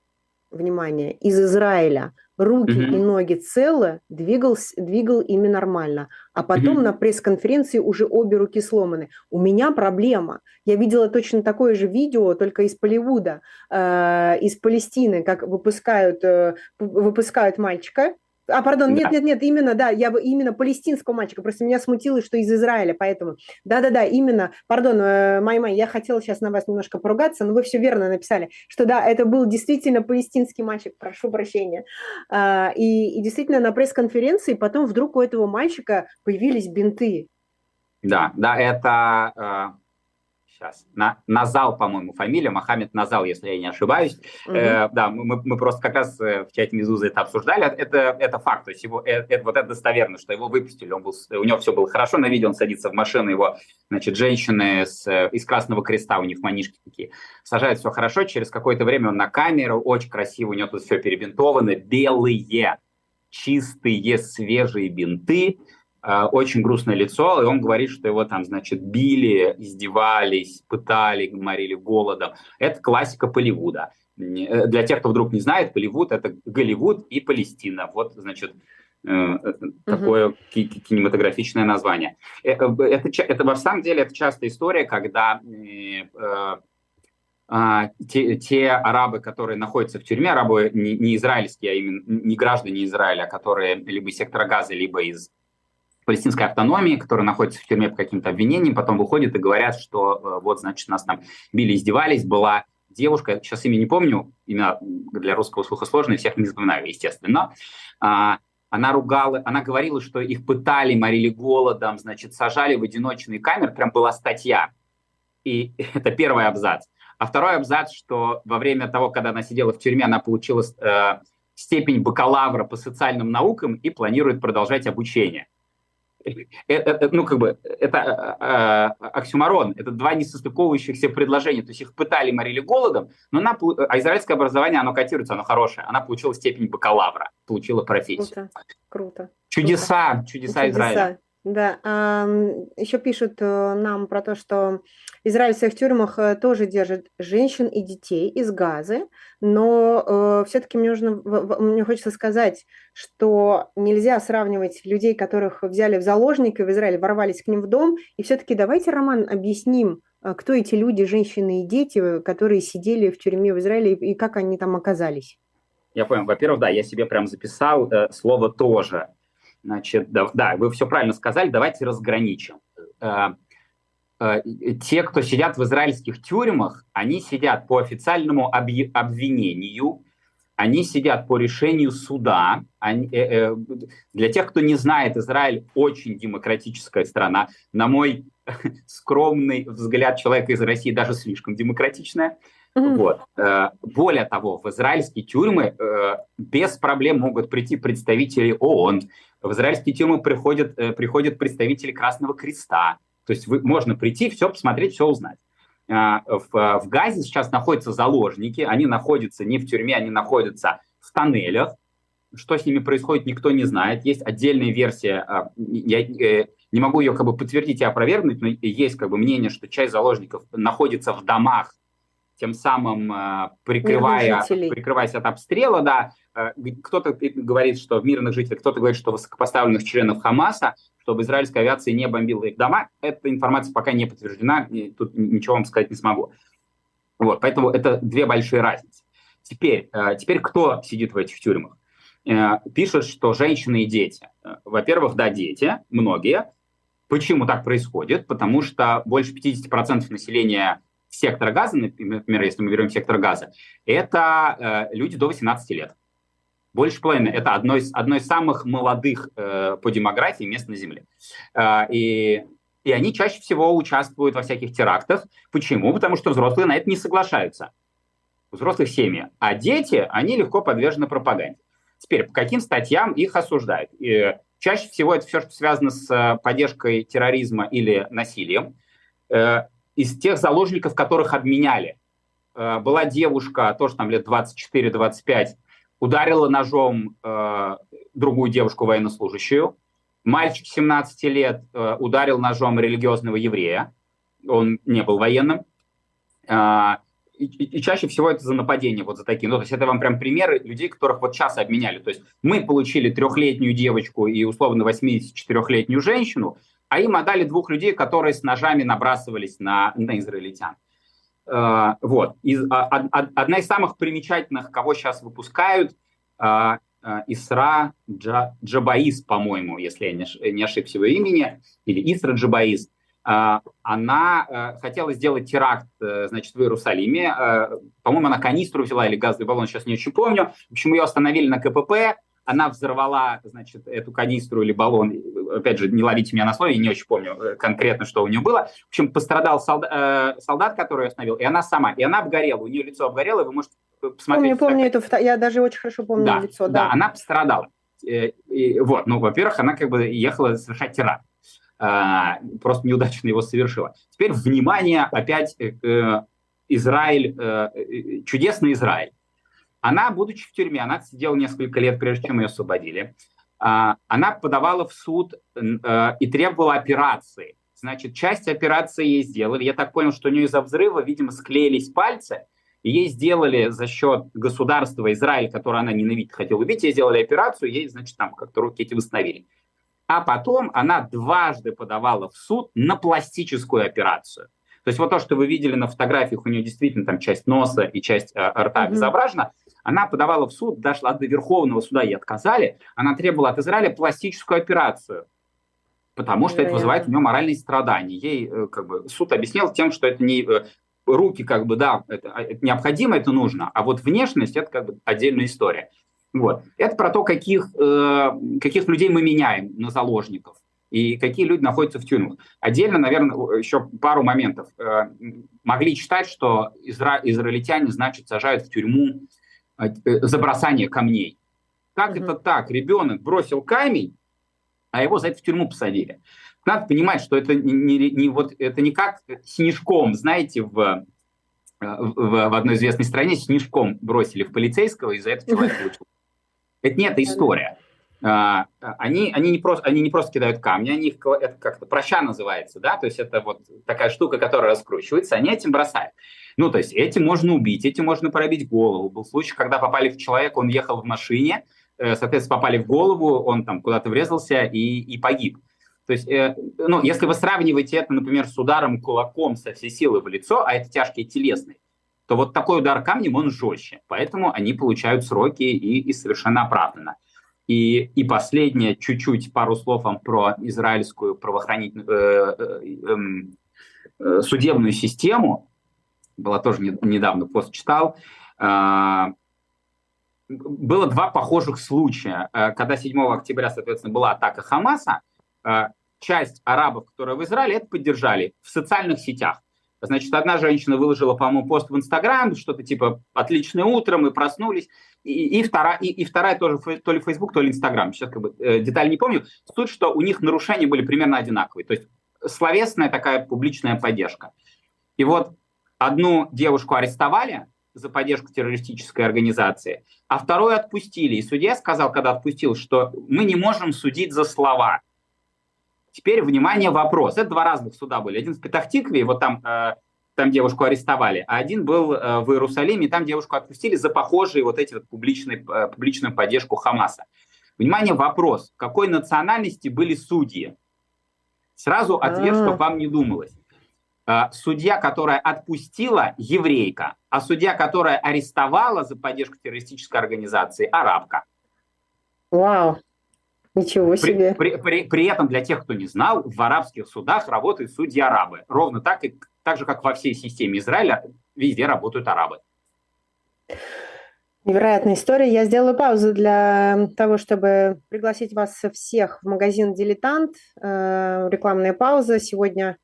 внимание, из Израиля – руки mm-hmm. и ноги целы, двигал, двигал ими нормально. А потом mm-hmm. на пресс-конференции уже обе руки сломаны. У меня проблема. Я видела точно такое же видео, только из Поливуда, э, из Палестины, как выпускают, э, выпускают мальчика, а, пардон, нет, нет, нет, именно, да, я бы именно палестинского мальчика, просто меня смутило, что из Израиля, поэтому, да-да-да, именно, пардон, э, Май-Май, я хотела сейчас на вас немножко поругаться, но вы все верно написали, что да, это был действительно палестинский мальчик, прошу прощения, а, и, и действительно на пресс-конференции потом вдруг у этого мальчика появились бинты. Да, да, это, сейчас, на, Назал, по-моему, фамилия, Мохаммед Назал, если я не ошибаюсь. Угу. Э, да, мы, мы просто как раз э, в чате Мизуза это обсуждали. Это, это факт, то есть его, это, это, вот это достоверно, что его выпустили, он был, у него все было хорошо на видео, он садится в машину, его, значит, женщины с, э, из Красного Креста, у них манишки такие, сажают все хорошо, через какое-то время он на камеру, очень красиво, у него тут все перебинтовано, белые, чистые, свежие бинты, Э, очень грустное лицо, и он говорит, что его там, значит, били, издевались, пытали, морили голодом. Это классика Болливуда. Э, для тех, кто вдруг не знает, Болливуд – это Голливуд и Палестина. Вот, значит, э, такое угу. кинематографичное название. Это, это, это, на самом деле, это частая история, когда а, те, те арабы, которые находятся в тюрьме, арабы не, не израильские, а именно не граждане Израиля, которые либо из сектора Газа, либо из палестинской автономии, которые находятся в тюрьме по каким-то обвинениям, потом выходят и говорят, что э, вот, значит, нас там били, издевались, была девушка, сейчас имя не помню, имя для русского слуха сложное, всех не запоминаю, естественно, а, она ругала, она говорила, что их пытали, морили голодом, значит, сажали в одиночные камеры, прям была статья. И это первый абзац. А второй абзац, что во время того, когда она сидела в тюрьме, она получила э, степень бакалавра по социальным наукам и планирует продолжать обучение. Это, э, ну, как бы, это э, оксюмарон, это два несостыковывающихся предложения, то есть их пытали, морили голодом, но она, а израильское образование, оно котируется, оно хорошее, она получила степень бакалавра, получила профессию. Круто, круто. Чудеса, круто. чудеса, чудеса Израиля. Да, еще пишут э, нам про то, что Израиль в своих тюрьмах э, тоже держит женщин и детей из Газы, но э, все-таки мне, нужно, мне хочется сказать, что нельзя сравнивать людей, которых взяли в заложники в Израиле, ворвались к ним в дом, и все-таки давайте, Роман, объясним, э, кто эти люди, женщины и дети, которые сидели в тюрьме в Израиле, и как они там оказались. Я понял. Во-первых, да, я себе прям записал э, слово «тоже». Значит, да, да, вы все правильно сказали, давайте разграничим. Э, э, те, кто сидят в израильских тюрьмах, они сидят по официальному обвинению, они сидят по решению суда. Они, э, э, для тех, кто не знает, Израиль очень демократическая страна. На мой скромный взгляд человека из России даже слишком демократичная. Mm-hmm. Вот. Э, более того, в израильские тюрьмы э, без проблем могут прийти представители ООН, в израильские тюрьмы приходят, э, приходят представители Красного Креста. То есть вы, можно прийти, все посмотреть, все узнать. А, в, в Газе сейчас находятся заложники, они находятся не в тюрьме, они находятся в тоннелях. Что с ними происходит, никто не знает. Есть отдельная версия, а, я э, не могу ее как бы подтвердить и опровергнуть, но есть как бы мнение, что часть заложников находится в домах, тем самым а, прикрывая, прикрываясь от обстрела, да, Э, кто-то говорит, что мирных жителях, кто-то говорит, что высокопоставленных членов Хамаса, чтобы израильская авиация не бомбила их дома. Эта информация пока не подтверждена, тут ничего вам сказать не смогу. Вот, поэтому это две большие разницы. Теперь, э, теперь кто сидит в этих тюрьмах? Э, пишут, что женщины и дети. Во-первых, да, дети, многие. Почему так происходит? Потому что больше 50% населения сектора газа, например, если мы берем сектор газа, это люди до 18 лет. Больше половины – это одно из, одно из самых молодых э, по демографии мест на Земле. Э, и, и они чаще всего участвуют во всяких терактах. Почему? Потому что взрослые на это не соглашаются. Взрослых семьи. А дети, они легко подвержены пропаганде. Теперь, по каким статьям их осуждают? И чаще всего это все, что связано с э, поддержкой терроризма или насилием. Из тех заложников, которых обменяли. Э, была девушка, тоже там лет 24-25, ударила ножом э, другую девушку военнослужащую. Мальчик 17 лет э, ударил ножом религиозного еврея. Он не был военным. И, и, чаще всего это за нападение, вот за такие. Ну, то есть это вам прям примеры людей, которых вот сейчас обменяли. То есть мы получили трехлетнюю девочку и условно 84-летнюю женщину, а им отдали двух людей, которые с ножами набрасывались на, на израильтян. Э, вот. Из, а, одна из самых примечательных, кого сейчас выпускают, а, а, Исра Джа, Джабаис, по-моему, если я не, не ошибся его имени, или Исра Джабаис, она э, хотела сделать теракт, э, значит, в Иерусалиме. По-моему, она канистру взяла или газовый баллон, сейчас не очень помню. В общем, ее остановили на КПП, она взорвала, значит, эту канистру или баллон, опять же, не ловите меня на слове, я не очень помню э, конкретно, что у нее было. В общем, пострадал солдат, э, солдат который ее остановил, и она сама, и она обгорела, у нее лицо обгорело, вы можете посмотреть. Помню, помню эту я даже очень хорошо помню да, лицо. Да, да, она пострадала. Э, и, вот, ну, во-первых, она как бы ехала совершать теракт. А, просто неудачно его совершила. Теперь, внимание, опять э, Израиль, э, э, чудесный Израиль. Она, будучи в тюрьме, она сидела несколько лет, прежде чем ее освободили, а, она подавала в суд и требовала операции. Значит, часть операции ей сделали. Я так понял, что у нее из-за взрыва, видимо, склеились пальцы, и ей сделали за счет государства Израиль, которое она ненавидит, хотела убить, ей сделали операцию, ей, значит, там как-то руки эти восстановили а потом она дважды подавала в суд на пластическую операцию. То есть вот то, что вы видели на фотографиях, у нее действительно там часть носа и часть э, рта mm-hmm. она подавала в суд, дошла до Верховного суда, ей отказали, она требовала от Израиля пластическую операцию, потому что yeah, это вызывает у нее моральные страдания. Ей э, как бы суд объяснил тем, что это не э, руки как бы, да, это, а, это необходимо, это нужно, а вот внешность это как бы отдельная история. Вот. Это про то, каких, э, каких людей мы меняем на заложников и какие люди находятся в тюрьмах. Отдельно, наверное, еще пару моментов. Э, могли читать, что изра- израильтяне, значит, сажают в тюрьму э, за бросание камней. Как mm-hmm. это так? Ребенок бросил камень, а его за это в тюрьму посадили. Надо понимать, что это не, не, не, вот, это не как снежком, знаете, в, в, в одной известной стране снежком бросили в полицейского, и за это человек получил это не эта история. А, они, они, не просто, они не просто кидают камни, они их, это как-то проща называется, да, то есть это вот такая штука, которая раскручивается, они этим бросают. Ну, то есть этим можно убить, этим можно пробить голову. Был случай, когда попали в человека, он ехал в машине, э, соответственно, попали в голову, он там куда-то врезался и, и погиб. То есть, э, ну, если вы сравниваете это, например, с ударом кулаком со всей силы в лицо, а это тяжкие телесные, то вот такой удар камнем, он жестче. Поэтому они получают сроки и, и совершенно оправданно. И, и последнее, чуть-чуть пару слов вам про израильскую правоохранительную э, э, эм, э, судебную систему. Была тоже не, недавно пост читал. Э, было два похожих случая. Э, когда 7 октября, соответственно, была атака Хамаса, э, часть арабов, которые в Израиле, это поддержали в социальных сетях. Значит, одна женщина выложила, по-моему, пост в Инстаграм, что-то типа «Отличное утро, мы проснулись». И, и, вторая, и, и вторая тоже то ли Фейсбук, то ли Инстаграм. Сейчас как бы э, деталь не помню. Суть, что у них нарушения были примерно одинаковые. То есть словесная такая публичная поддержка. И вот одну девушку арестовали за поддержку террористической организации, а вторую отпустили. И судья сказал, когда отпустил, что мы не можем судить за слова. Теперь, внимание, вопрос. Это два разных суда были. Один в Петахтикве, вот там, э, там девушку арестовали, а один был э, в Иерусалиме, и там девушку отпустили за похожие вот эти вот публичные, э, публичную поддержку Хамаса. Внимание, вопрос. Какой национальности были судьи? Сразу ответ, чтобы вам не думалось. Э, судья, которая отпустила, еврейка, а судья, которая арестовала за поддержку террористической организации, арабка. Вау. Ничего себе. При, при, при, при этом, для тех, кто не знал, в арабских судах работают судьи-арабы. Ровно так, и, так же, как во всей системе Израиля, везде работают арабы. Невероятная история. Я сделаю паузу для того, чтобы пригласить вас всех в магазин «Дилетант». Э, рекламная пауза. Сегодня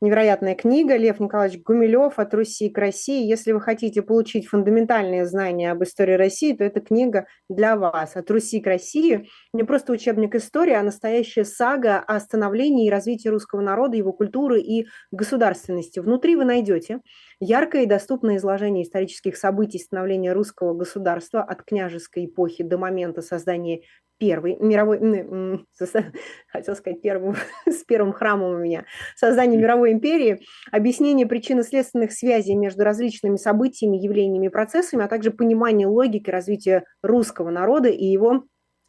невероятная книга Лев Николаевич Гумилев «От Руси к России». Если вы хотите получить фундаментальные знания об истории России, то эта книга для вас. «От Руси к России» не просто учебник истории, а настоящая сага о становлении и развитии русского народа, его культуры и государственности. Внутри вы найдете яркое и доступное изложение исторических событий становления русского государства от княжеской эпохи до момента создания первый мировой, хотел сказать первым, с первым храмом у меня, создание мировой империи, объяснение причинно-следственных связей между различными событиями, явлениями и процессами, а также понимание логики развития русского народа и его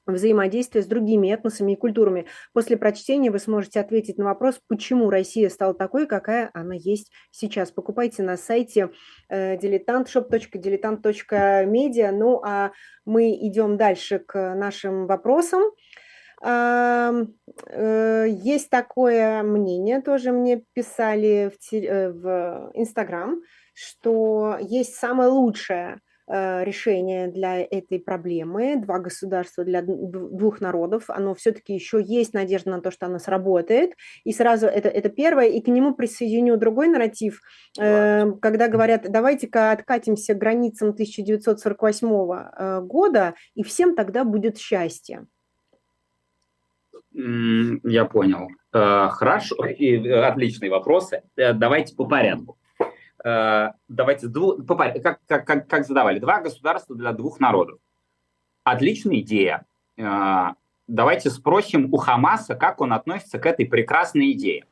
взаимодействия с другими этносами и культурами. После прочтения вы сможете ответить на вопрос, почему Россия стала такой, какая она есть сейчас. Покупайте на сайте э, diletantshop.diletant.media. Ну, а мы идем дальше к нашим вопросам. Э, есть такое мнение, тоже мне писали в, э, Инстаграм, что есть самое лучшее э, решение для этой проблемы, два государства для двух народов, оно все-таки еще есть надежда на то, что оно сработает, и сразу это, это первое, и к нему присоединю другой нарратив, э, когда говорят, давайте-ка откатимся к границам 1948 э, года, и всем тогда будет счастье. Я понял. Э, хорошо, и отличные вопросы. Давайте по порядку. Э, давайте дву, как, как, как, как задавали, два государства для двух народов. Отличная идея. Э, давайте спросим у Хамаса, как он относится к этой прекрасной идее.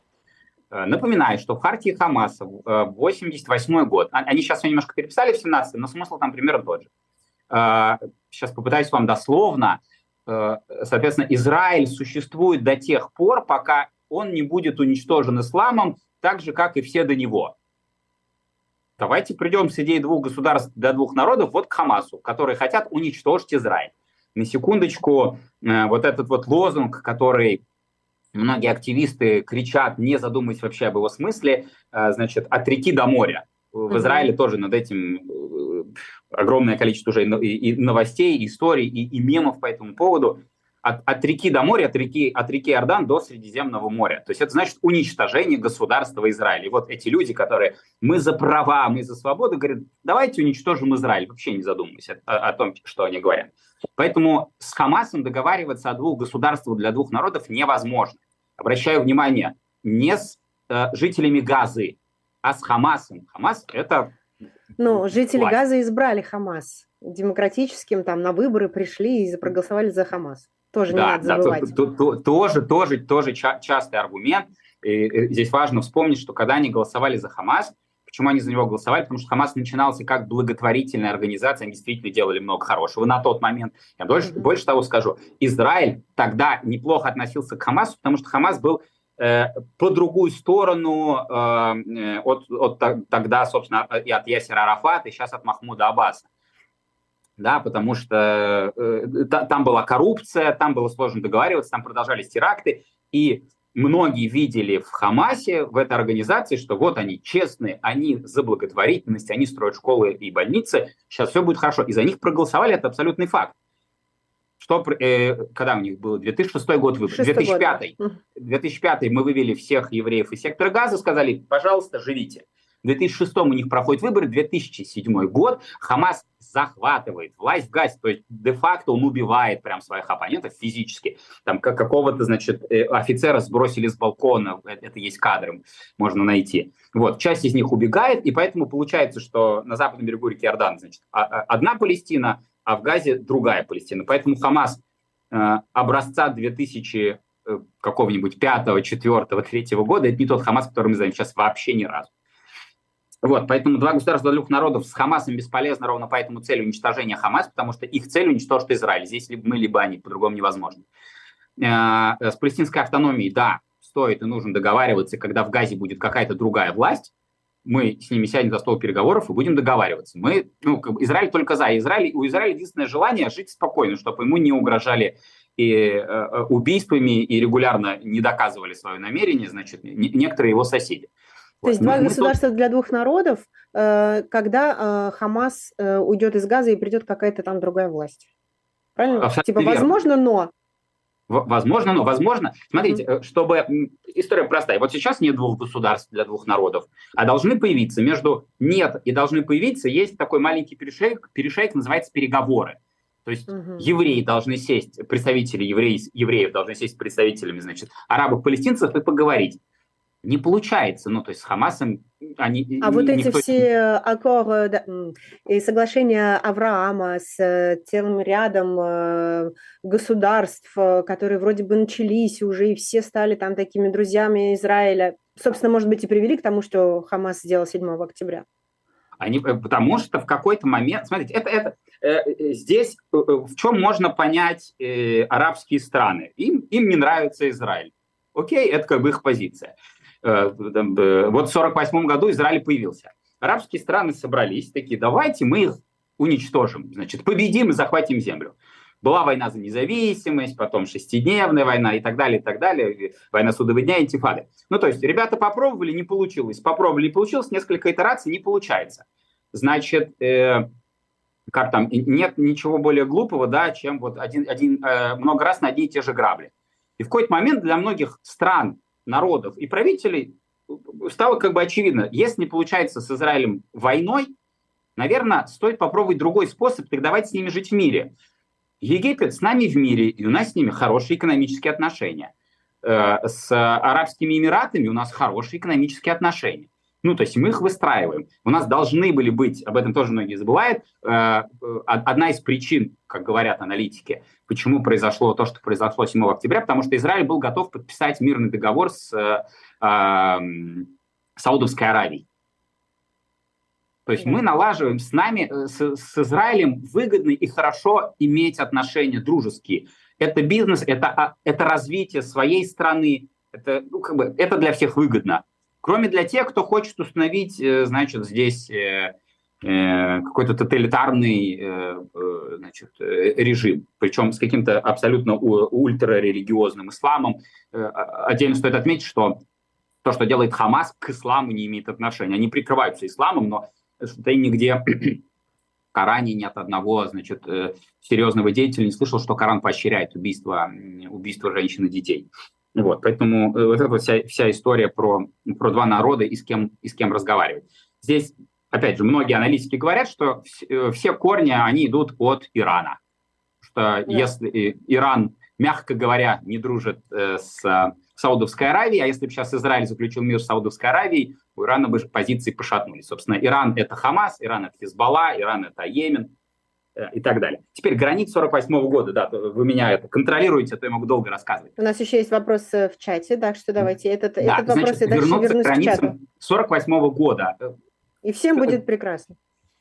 Э, напоминаю, что в хартии Хамаса в 88 год, а, они сейчас ее немножко переписали в 17 но смысл там примерно тот же. Сейчас попытаюсь вам дословно. Соответственно, Израиль существует до тех пор, пока он не будет уничтожен исламом, так же, как и все до него. Давайте придем с идеей двух государств для двух народов вот к Хамасу, которые хотят уничтожить Израиль. На секундочку, э, вот этот вот лозунг, который многие активисты кричат, не задумываясь вообще об его смысле, э, значит, от реки до моря. В Израиле mm-hmm. тоже над этим э, огромное количество уже и новостей, и историй, и, и мемов по этому поводу от, от реки до моря, от реки, от реки Иордан до Средиземного моря. То есть это значит уничтожение государства Израиля. И вот эти люди, которые мы за права, мы за свободу, говорят, давайте уничтожим Израиль, вообще не задумываясь о, о том, что они говорят. Поэтому с Хамасом договариваться о двух государствах для двух народов невозможно. Обращаю внимание, не с э, жителями Газы, а с Хамасом. Хамас – это ну, жители власть. Газа избрали Хамас. Демократическим там на выборы пришли и проголосовали за Хамас. Тоже да, не надо забывать. Да, то, то, тоже, тоже, тоже ча- частый аргумент. И, и здесь важно вспомнить, что когда они голосовали за Хамас, почему они за него голосовали? Потому что Хамас начинался как благотворительная организация, они действительно делали много хорошего на тот момент. Я больше, mm-hmm. больше того скажу, Израиль тогда неплохо относился к Хамасу, потому что Хамас был э, по другую сторону э, от, от тогда, собственно, и от Ясера Арафата, и сейчас от Махмуда Аббаса да, потому что э, та, там была коррупция, там было сложно договариваться, там продолжались теракты, и многие видели в Хамасе, в этой организации, что вот они честные, они за благотворительность, они строят школы и больницы, сейчас все будет хорошо. И за них проголосовали, это абсолютный факт. Что, э, когда у них был 2006 год выбор, 2005, год. 2005 мы вывели всех евреев из сектора газа, сказали, пожалуйста, живите. В 2006 у них проходит выборы, 2007 год, Хамас захватывает власть Газе, то есть де-факто он убивает прям своих оппонентов физически. Там как какого-то, значит, э, офицера сбросили с балкона, э, это есть кадром, можно найти. Вот, часть из них убегает, и поэтому получается, что на западном берегу реки Иордан, значит, а, а, одна Палестина, а в Газе другая Палестина. Поэтому Хамас э, образца 2000 э, какого-нибудь пятого, четвертого, третьего года, это не тот Хамас, который мы знаем сейчас вообще ни разу. Вот, поэтому два государства двух народов с Хамасом бесполезно ровно по этому целью уничтожения Хамас, потому что их цель уничтожить Израиль. Здесь либо мы, либо они, по-другому невозможно. Э, с палестинской автономией, да, стоит и нужно договариваться, когда в Газе будет какая-то другая власть, мы с ними сядем за стол переговоров и будем договариваться. Мы, ну, Израиль только за. Израиль, у Израиля единственное желание жить спокойно, чтобы ему не угрожали и э, э убийствами и регулярно не доказывали свое намерение, значит, не, некоторые его соседи. То есть два государства для двух народов, э, когда э, Хамас э, уйдет из Газа и придет какая-то там другая власть. Правильно? Абсолютно типа, верно. возможно, но. Возможно, но возможно. Смотрите, mm-hmm. чтобы история простая. Вот сейчас нет двух государств для двух народов, а должны появиться между нет и должны появиться есть такой маленький перешейк, перешейк называется переговоры. То есть угу. евреи должны сесть, представители евреев, евреев должны сесть с представителями, значит, арабов-палестинцев и поговорить не получается. Ну, то есть с Хамасом они... А вот эти все аккорды да, и соглашения Авраама с э, целым рядом э, государств, э, которые вроде бы начались уже, и все стали там такими друзьями Израиля, собственно, может быть, и привели к тому, что Хамас сделал 7 октября. Они, потому что в какой-то момент, смотрите, это, это э, здесь э, в чем можно понять э, арабские страны? Им, им не нравится Израиль. Окей, это как бы их позиция. Э, э, вот в 1948 году Израиль появился. Арабские страны собрались, такие, давайте мы их уничтожим, значит, победим и захватим землю. Была война за независимость, потом шестидневная война и так далее, и так далее, война судового дня, интифады. Ну, то есть ребята попробовали, не получилось, попробовали, не получилось, несколько итераций, не получается. Значит, э, как там, нет ничего более глупого, да, чем вот один, один, э, много раз на одни и те же грабли. И в какой-то момент для многих стран, народов и правителей стало как бы очевидно, если не получается с Израилем войной, наверное, стоит попробовать другой способ, так давайте с ними жить в мире. Египет с нами в мире, и у нас с ними хорошие экономические отношения. Э, с Арабскими Эмиратами у нас хорошие экономические отношения. Ну, то есть мы их выстраиваем. У нас должны были быть, об этом тоже многие забывают, э, э, одна из причин, как говорят аналитики, почему произошло то, что произошло 7 октября, потому что Израиль был готов подписать мирный договор с э, Саудовской Аравией. То есть мы налаживаем с нами, с, с Израилем выгодно и хорошо иметь отношения дружеские. Это бизнес, это, а, это развитие своей страны, это, ну, как бы, это для всех выгодно. Кроме для тех, кто хочет установить, э, значит, здесь э, э, какой-то тоталитарный значит, режим, причем с каким-то абсолютно ультрарелигиозным исламом. Отдельно стоит отметить, что то, что делает Хамас, к исламу не имеет отношения. Они прикрываются исламом, но и нигде Коране нет одного, значит, серьезного деятеля, не слышал, что Коран поощряет убийство, убийство женщин и детей. Вот, поэтому э, вот эта вся, вся история про, про два народа и с, кем, и с кем разговаривать. Здесь, опять же, многие аналитики говорят, что э, все корни, они идут от Ирана. Что да. если Иран, мягко говоря, не дружит с Саудовской Аравией, а если бы сейчас Израиль заключил мир с Саудовской Аравией, у Ирана бы позиции пошатнулись. Собственно, Иран – это Хамас, Иран – это Хизбалла, Иран – это Йемен э, и так далее. Теперь границ 48 -го года, да, вы меня это контролируете, а то я могу долго рассказывать. У нас еще есть вопрос в чате, так что давайте этот, да, этот вопрос значит, я дальше вернусь к границам 48 -го года. И всем будет прекрасно.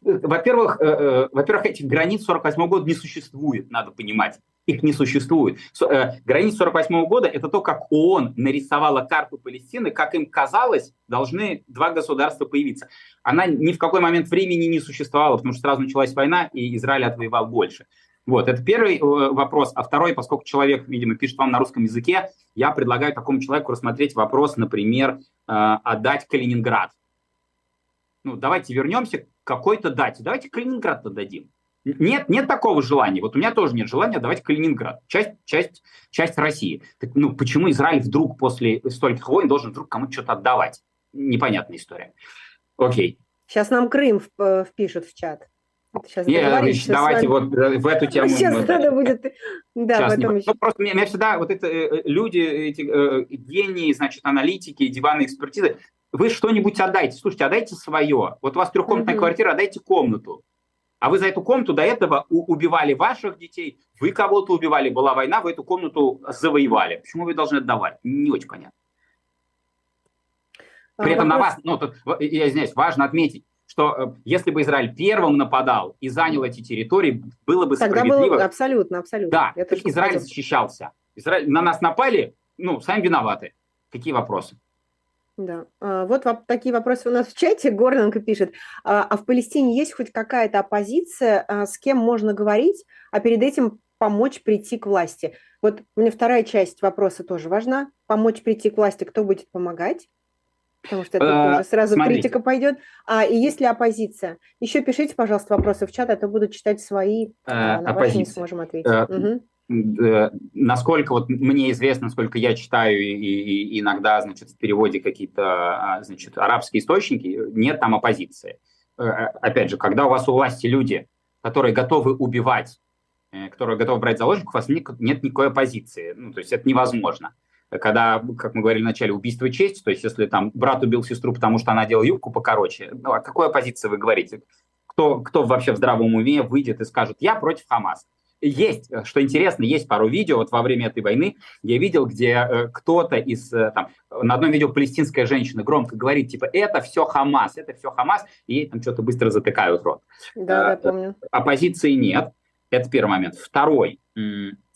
Во-первых, э, э, во-первых, этих границ 48 года не существует, надо понимать. Их не существует. Э, границ 48 года – это то, как ООН нарисовала карту Палестины, как им казалось, должны два государства появиться. Она ни в какой момент времени не существовала, потому что сразу началась война, и Израиль отвоевал больше. Вот, это первый э, вопрос. А второй, поскольку человек, видимо, пишет вам на русском языке, я предлагаю такому человеку рассмотреть вопрос, например, э, отдать Калининград. Ну, давайте вернемся какой-то дате. Давайте Калининград отдадим. Нет, нет такого желания. Вот у меня тоже нет желания давать Калининград, часть, часть, часть России. Так, ну, почему Израиль вдруг после стольких войн должен вдруг кому-то что-то отдавать? Непонятная история. Окей. Сейчас нам Крым впишут в чат. Сейчас Не, давайте вот э, в эту тему. Сейчас мы, надо будет. Да, сейчас потом еще. Ну, просто меня, меня всегда вот это э, люди, эти э, гении, значит, аналитики, диванные экспертизы, вы что-нибудь отдайте. Слушайте, отдайте свое. Вот у вас трехкомнатная mm-hmm. квартира, отдайте комнату. А вы за эту комнату до этого убивали ваших детей, вы кого-то убивали, была война, вы эту комнату завоевали. Почему вы должны отдавать? Не очень понятно. При а, этом вопрос... на вас, ну, тут, я извиняюсь, важно отметить, что э, если бы Израиль первым нападал и занял эти территории, было бы Тогда справедливо. Было, абсолютно, абсолютно. Да, Это Израиль защищался. Израиль, на нас напали, ну, сами виноваты. Какие вопросы? Да, а, вот такие вопросы у нас в чате. Горленко пишет, а, а в Палестине есть хоть какая-то оппозиция, а, с кем можно говорить, а перед этим помочь прийти к власти? Вот мне вторая часть вопроса тоже важна. Помочь прийти к власти, кто будет помогать? Потому что это а, тоже сразу смотрите. критика пойдет. А и есть ли оппозиция? Еще пишите, пожалуйста, вопросы в чат, а то буду читать свои, а, на ваши не сможем ответить. А, угу насколько вот мне известно, насколько я читаю и, и иногда, значит, в переводе какие-то, а, значит, арабские источники, нет там оппозиции. Э, опять же, когда у вас у власти люди, которые готовы убивать, э, которые готовы брать заложников, у вас нет, никакой оппозиции. Ну, то есть это невозможно. Когда, как мы говорили в начале, убийство честь, то есть если там брат убил сестру, потому что она делала юбку покороче, ну, о какой оппозиции вы говорите? Кто, кто вообще в здравом уме выйдет и скажет, я против Хамаса? Есть, э, что интересно, есть пару видео, вот во время этой войны я видел, где э, кто-то из, э, там, на одном видео палестинская женщина громко говорит, типа, это все Хамас, это все Хамас, и ей там что-то быстро затыкают рот. Да, я помню. Оппозиции нет, это первый момент. Второй,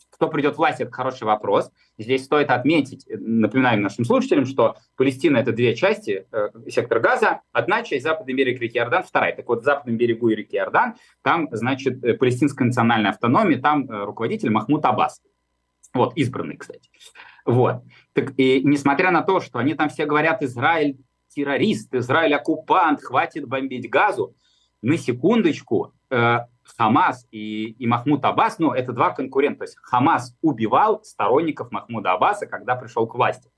кто придет к власти, это хороший вопрос. Здесь стоит отметить, напоминаем нашим слушателям, что Палестина – это две части, э, сектор Газа, одна часть – западный берег реки Иордан, вторая. Так вот, в западном берегу реки Иордан, там, значит, э, палестинская национальная автономия, там э, руководитель Махмуд Аббас. Вот, избранный, кстати. Вот. Так, и несмотря на то, что они там все говорят, Израиль террорист, Израиль оккупант, хватит бомбить газу, на секундочку, э, Хамас и, и Махмуд Аббас, ну, это два конкурента. То есть Хамас убивал сторонников Махмуда Аббаса, когда пришел к власти.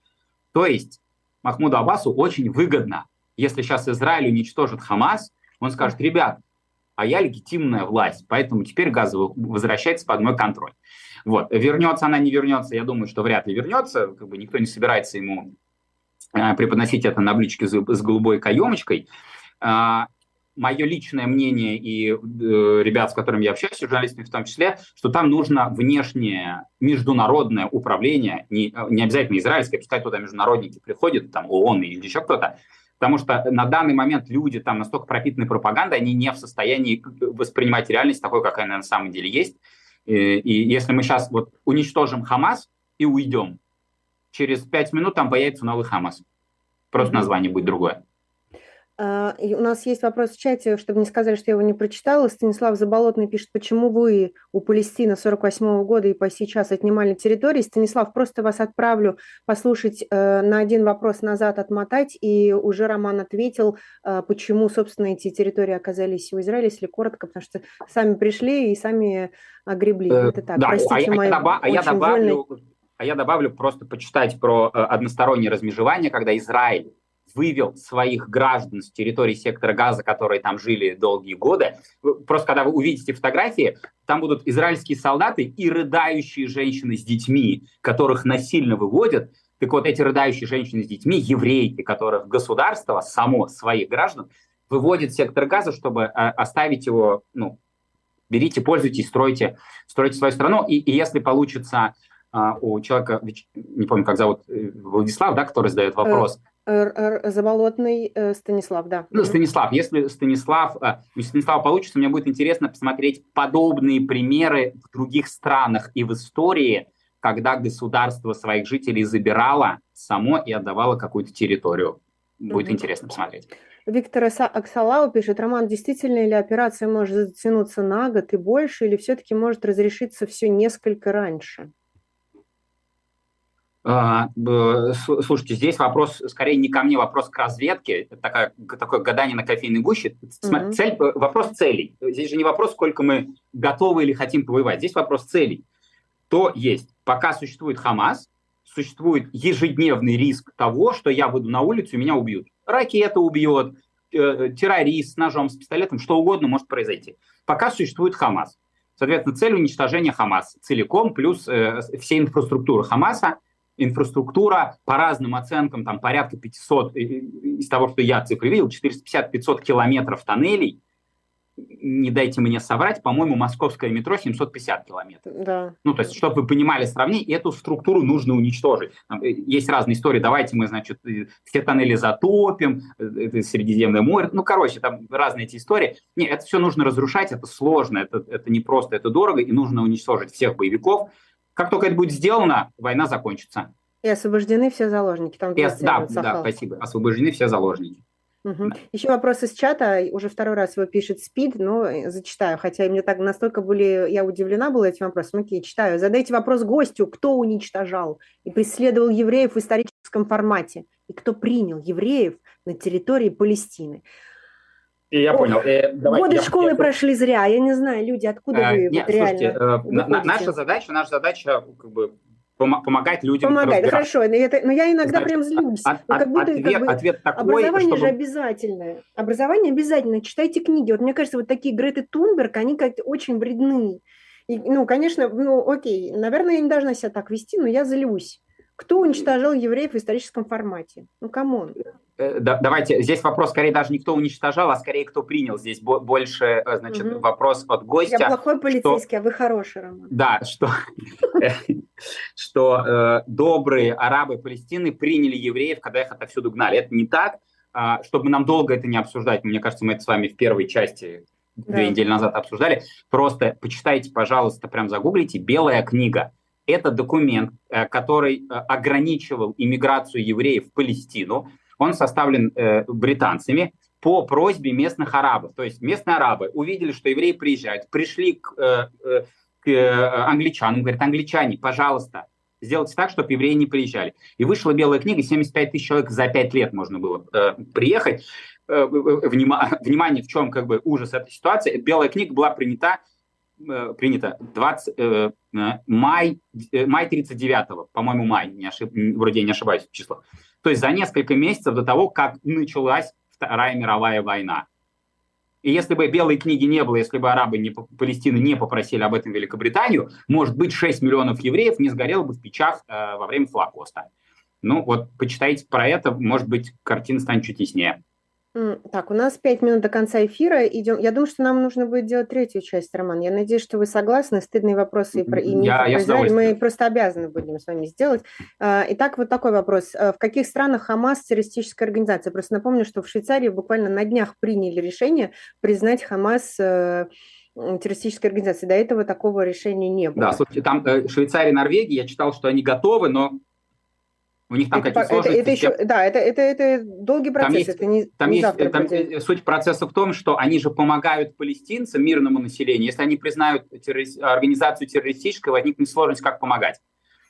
То есть Махмуду Аббасу очень выгодно, если сейчас Израиль уничтожит Хамас, он скажет, ребят, а я легитимная власть, поэтому теперь Газа возвращается под мой контроль. Вот. Вернется она, не вернется, я думаю, что вряд ли вернется, как бы никто не собирается ему э, преподносить это на блюдечке с, с голубой каемочкой. Мое личное мнение и э, ребят, с которыми я общаюсь, журналистами в том числе, что там нужно внешнее международное управление, не, не обязательно израильское, пускай туда международники приходят, там ООН или еще кто-то, потому что на данный момент люди там настолько пропитаны пропагандой, они не в состоянии воспринимать реальность такой, какая она на самом деле есть. И, и если мы сейчас вот уничтожим Хамас и уйдем, через пять минут там появится новый Хамас. Просто название будет другое. А, у нас есть вопрос в чате, чтобы не сказали, что я его не прочитала. Станислав Заболотный пишет, почему вы у Палестины 48 -го года и по сейчас отнимали территории. Станислав, просто вас отправлю послушать э, на один вопрос назад отмотать, и уже Роман ответил, э, почему, собственно, эти территории оказались у Израиля, если коротко, потому что сами пришли и сами огребли. Э, Это так, да, простите, а, я, мой а, а я добавлю, вольный... а я добавлю просто почитать про э, одностороннее размежевание, когда Израиль вывел своих граждан с территории сектора газа, которые там жили долгие годы. Просто когда вы увидите фотографии, там будут израильские солдаты и рыдающие женщины с детьми, которых насильно выводят. Так вот, эти рыдающие женщины с детьми, еврейки, которых государство само своих граждан выводит сектор газа, чтобы а, оставить его, ну, берите, пользуйтесь, стройте, стройте свою страну. И, и если получится а, у человека, не помню, как зовут, э, Владислав, да, который задает вопрос, Заболотный э, Станислав, да. Ну, Станислав, если Станислав, э, если Станислав получится, мне будет интересно посмотреть подобные примеры в других странах и в истории, когда государство своих жителей забирало само и отдавало какую-то территорию. Будет угу. интересно посмотреть. Виктор Аксалау пишет, Роман, действительно ли операция может затянуться на год и больше, или все-таки может разрешиться все несколько раньше? А, слушайте, здесь вопрос скорее не ко мне, вопрос к разведке. Это такая, такое гадание на кофейной гуще. Mm-hmm. Цель, э, вопрос целей. Здесь же не вопрос, сколько мы готовы или хотим повоевать. Здесь вопрос целей. То есть, пока существует Хамас, существует ежедневный риск того, что я выйду на улицу и меня убьют. Ракета убьет, э, террорист с ножом, с пистолетом, что угодно может произойти. Пока существует Хамас. Соответственно, цель уничтожения Хамаса целиком, плюс э, всей инфраструктуры Хамаса – инфраструктура по разным оценкам, там порядка 500, из того, что я цифры видел, 450-500 километров тоннелей, не дайте мне соврать, по-моему, московское метро 750 километров. Да. Ну, то есть, чтобы вы понимали сравнение, эту структуру нужно уничтожить. Э, есть разные истории, давайте мы, значит, э, все тоннели затопим, э, Средиземное море, ну, короче, там разные эти истории. Нет, это все нужно разрушать, это сложно, это, это не просто, это дорого, и нужно уничтожить всех боевиков, как только это будет сделано, война закончится. И освобождены все заложники. Там и, да, да, спасибо. Освобождены все заложники. Угу. Да. Еще вопрос из чата, уже второй раз его пишет Спид, но э, зачитаю, хотя мне так настолько были, я удивлена была этим вопросом. Окей, читаю. Задайте вопрос гостю, кто уничтожал и преследовал евреев в историческом формате, и кто принял евреев на территории Палестины. Я понял. Э, Годы я, школы я... прошли зря. Я не знаю, люди, откуда а, вы нет, вот слушайте, реально э, наша задача, наша задача как бы помогать людям Помогать, хорошо. Но, это, но я иногда Значит, прям злюсь. От, ну, как будто, ответ, как бы, ответ такой, образование чтобы... же обязательное. Образование обязательно. Читайте книги. Вот мне кажется, вот такие Греты Тунберг, они как-то очень вредны. И, ну, конечно, ну, окей, наверное, я не должна себя так вести, но я злюсь. Кто уничтожал евреев в историческом формате? Ну, come on. Э, да, давайте, здесь вопрос скорее даже не кто уничтожал, а скорее кто принял. Здесь больше, э, значит, угу. вопрос от гостя. Я плохой полицейский, что, а вы хороший, Роман. Да, что, что э, добрые арабы Палестины приняли евреев, когда их отовсюду гнали. Это не так. А, чтобы нам долго это не обсуждать, мне кажется, мы это с вами в первой части две недели назад обсуждали. Просто почитайте, пожалуйста, прям загуглите «Белая книга». Это документ, э, который э, ограничивал иммиграцию евреев в Палестину. Он составлен э, британцами по просьбе местных арабов. То есть местные арабы увидели, что евреи приезжают, пришли к, к англичанам, говорят, англичане, пожалуйста, сделайте так, чтобы евреи не приезжали. И вышла белая книга, 75 тысяч человек за 5 лет можно было приехать. внимание, в чем как бы ужас этой ситуации. Белая книга была принята принято 20, э, э, май, э, май 39-го, по-моему, май, не ошиб, вроде я не ошибаюсь в число. То есть за несколько месяцев до того, как началась Вторая мировая война. И если бы белой книги не было, если бы арабы не, Палестины не попросили об этом Великобританию, может быть, 6 миллионов евреев не сгорело бы в печах э, во время Холокоста. Ну вот, почитайте про это, может быть, картина станет чуть яснее. Так, у нас пять минут до конца эфира. Идем. Я думаю, что нам нужно будет делать третью часть, Роман. Я надеюсь, что вы согласны. Стыдные вопросы и про и я, я Израиль мы просто обязаны будем с вами сделать. А, итак, вот такой вопрос. А, в каких странах Хамас террористическая организация? Просто напомню, что в Швейцарии буквально на днях приняли решение признать Хамас э, террористической организацией. До этого такого решения не было. Да, слушайте, там э, Швейцария, Норвегия, я читал, что они готовы, но у них там какие-то сложности. Это, это еще, да, это, это, это долгий процесс, там есть, это не, там не есть, там, будет. Суть процесса в том, что они же помогают палестинцам, мирному населению. Если они признают террорист, организацию террористической, возникнет сложность, как помогать.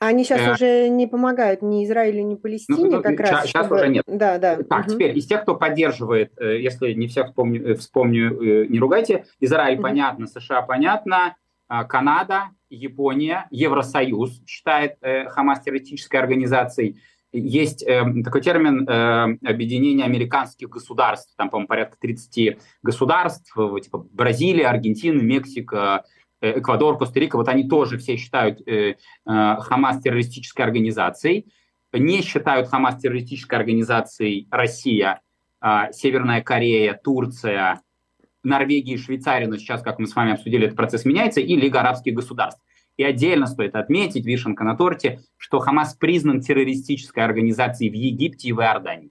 Они сейчас э, уже не помогают ни Израилю, ни Палестине ну, как раз. Сейчас чтобы... уже нет. Да, да. Так, угу. теперь из тех, кто поддерживает, э, если не всех вспомню, э, вспомню не ругайте, Израиль угу. понятно, США понятно, а, Канада, Япония, Евросоюз считает Хамас террористической организацией есть э, такой термин э, объединение американских государств, там, по-моему, порядка 30 государств, типа Бразилия, Аргентина, Мексика, э, Эквадор, Коста-Рика, вот они тоже все считают э, э, Хамас террористической организацией, не считают Хамас террористической организацией Россия, э, Северная Корея, Турция, Норвегия и Швейцария, но сейчас, как мы с вами обсудили, этот процесс меняется, и Лига арабских государств. И отдельно стоит отметить, вишенка на торте, что Хамас признан террористической организацией в Египте и в Иордании.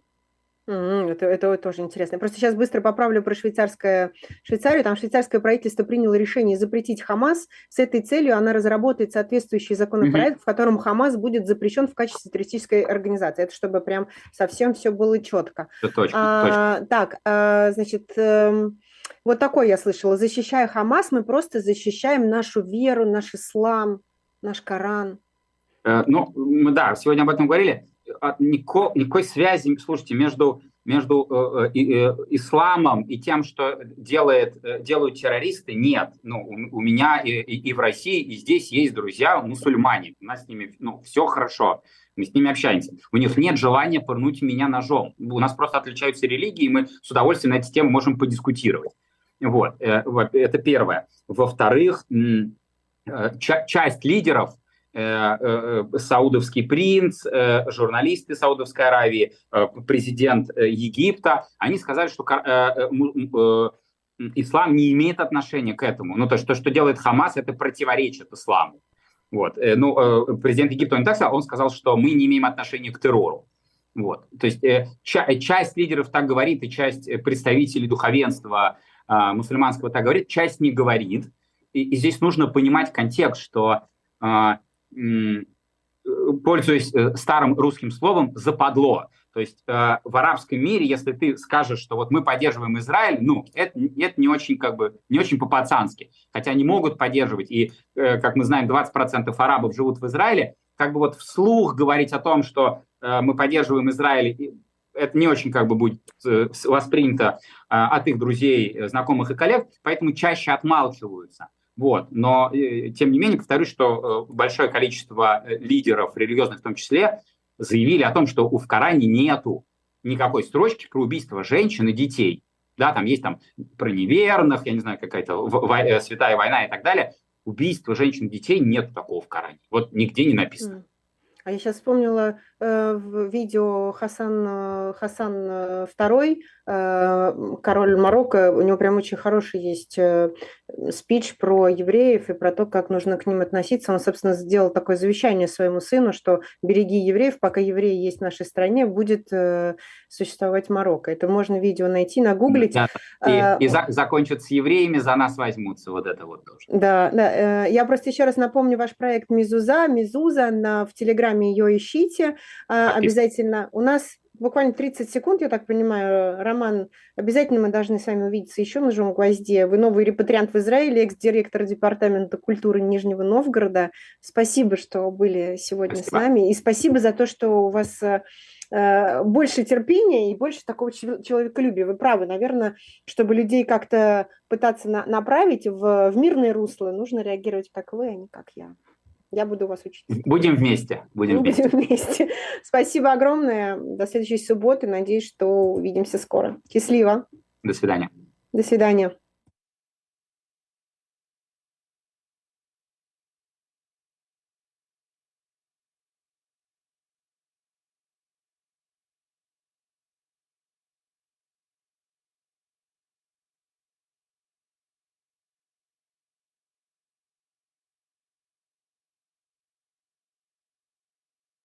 Это, это тоже интересно. Просто сейчас быстро поправлю про швейцарское, Швейцарию. Там швейцарское правительство приняло решение запретить Хамас. С этой целью она разработает соответствующий законопроект, угу. в котором Хамас будет запрещен в качестве террористической организации. Это чтобы прям совсем все было четко. Это точно, а, точно. Так, а, значит, эм, вот такое я слышала. Защищая Хамас, мы просто защищаем нашу веру, наш ислам, наш Коран. Э, ну, да, сегодня об этом говорили. Нико, никакой связи, слушайте, между, между э, э, исламом и тем, что делает, э, делают террористы, нет. Ну, у, у меня и, и, и в России, и здесь есть друзья мусульмане. У нас с ними ну, все хорошо мы с ними общаемся. У них нет желания пырнуть меня ножом. У нас просто отличаются религии, и мы с удовольствием на эти темы можем подискутировать. Вот, э, это первое. Во-вторых, э, часть лидеров, э, саудовский принц, журналисты Саудовской Аравии, президент Египта, они сказали, что ислам не имеет отношения к этому. Ну, то, есть то, что делает Хамас, это противоречит исламу. Вот. Ну, президент Египта он так сказал, он сказал, что мы не имеем отношения к террору. Вот. То есть часть лидеров так говорит, и часть представителей духовенства а, мусульманского так говорит, часть не говорит. И, и здесь нужно понимать контекст, что, а, пользуясь э, старым русским словом, западло. То есть э, в арабском мире, если ты скажешь, что вот мы поддерживаем Израиль, ну, это, это не очень как бы, не очень по-пацански. Хотя они могут поддерживать, и, э, как мы знаем, 20% арабов живут в Израиле, как бы вот вслух говорить о том, что э, мы поддерживаем Израиль, это не очень как бы будет э, воспринято а, от их друзей, э, знакомых и коллег, поэтому чаще отмалчиваются. Вот. Но, э, тем не менее, повторюсь, что большое количество лидеров, религиозных в том числе, заявили о том, что в Коране нету никакой строчки про убийство женщин и детей. Да, там есть там про неверных, я не знаю, какая-то святая война и так далее. Убийство женщин и детей нет такого в Коране. Вот нигде не написано. А я сейчас вспомнила э, видео Хасан, э, Хасан II, э, король Марокко, у него прям очень хороший есть э, спич про евреев и про то, как нужно к ним относиться. Он, собственно, сделал такое завещание своему сыну, что береги евреев, пока евреи есть в нашей стране, будет э, существовать Марокко. Это можно видео найти, нагуглить. Да, и, а, и за, закончат с евреями, за нас возьмутся, вот это вот тоже. Да, да. Э, я просто еще раз напомню ваш проект Мизуза, Мизуза, на, в Телеграме ее ищите э, обязательно. У нас буквально 30 секунд, я так понимаю, Роман, обязательно мы должны с вами увидеться еще на «Живом гвозде». Вы новый репатриант в Израиле, экс-директор Департамента культуры Нижнего Новгорода. Спасибо, что были сегодня спасибо. с нами. И спасибо за то, что у вас э, больше терпения и больше такого человеколюбия. Вы правы, наверное, чтобы людей как-то пытаться на, направить в, в мирное русло, нужно реагировать как вы, а не как я. Я буду вас учить. Будем вместе. Будем, вместе. будем вместе. Спасибо огромное. До следующей субботы. Надеюсь, что увидимся скоро. Счастливо. До свидания. До свидания.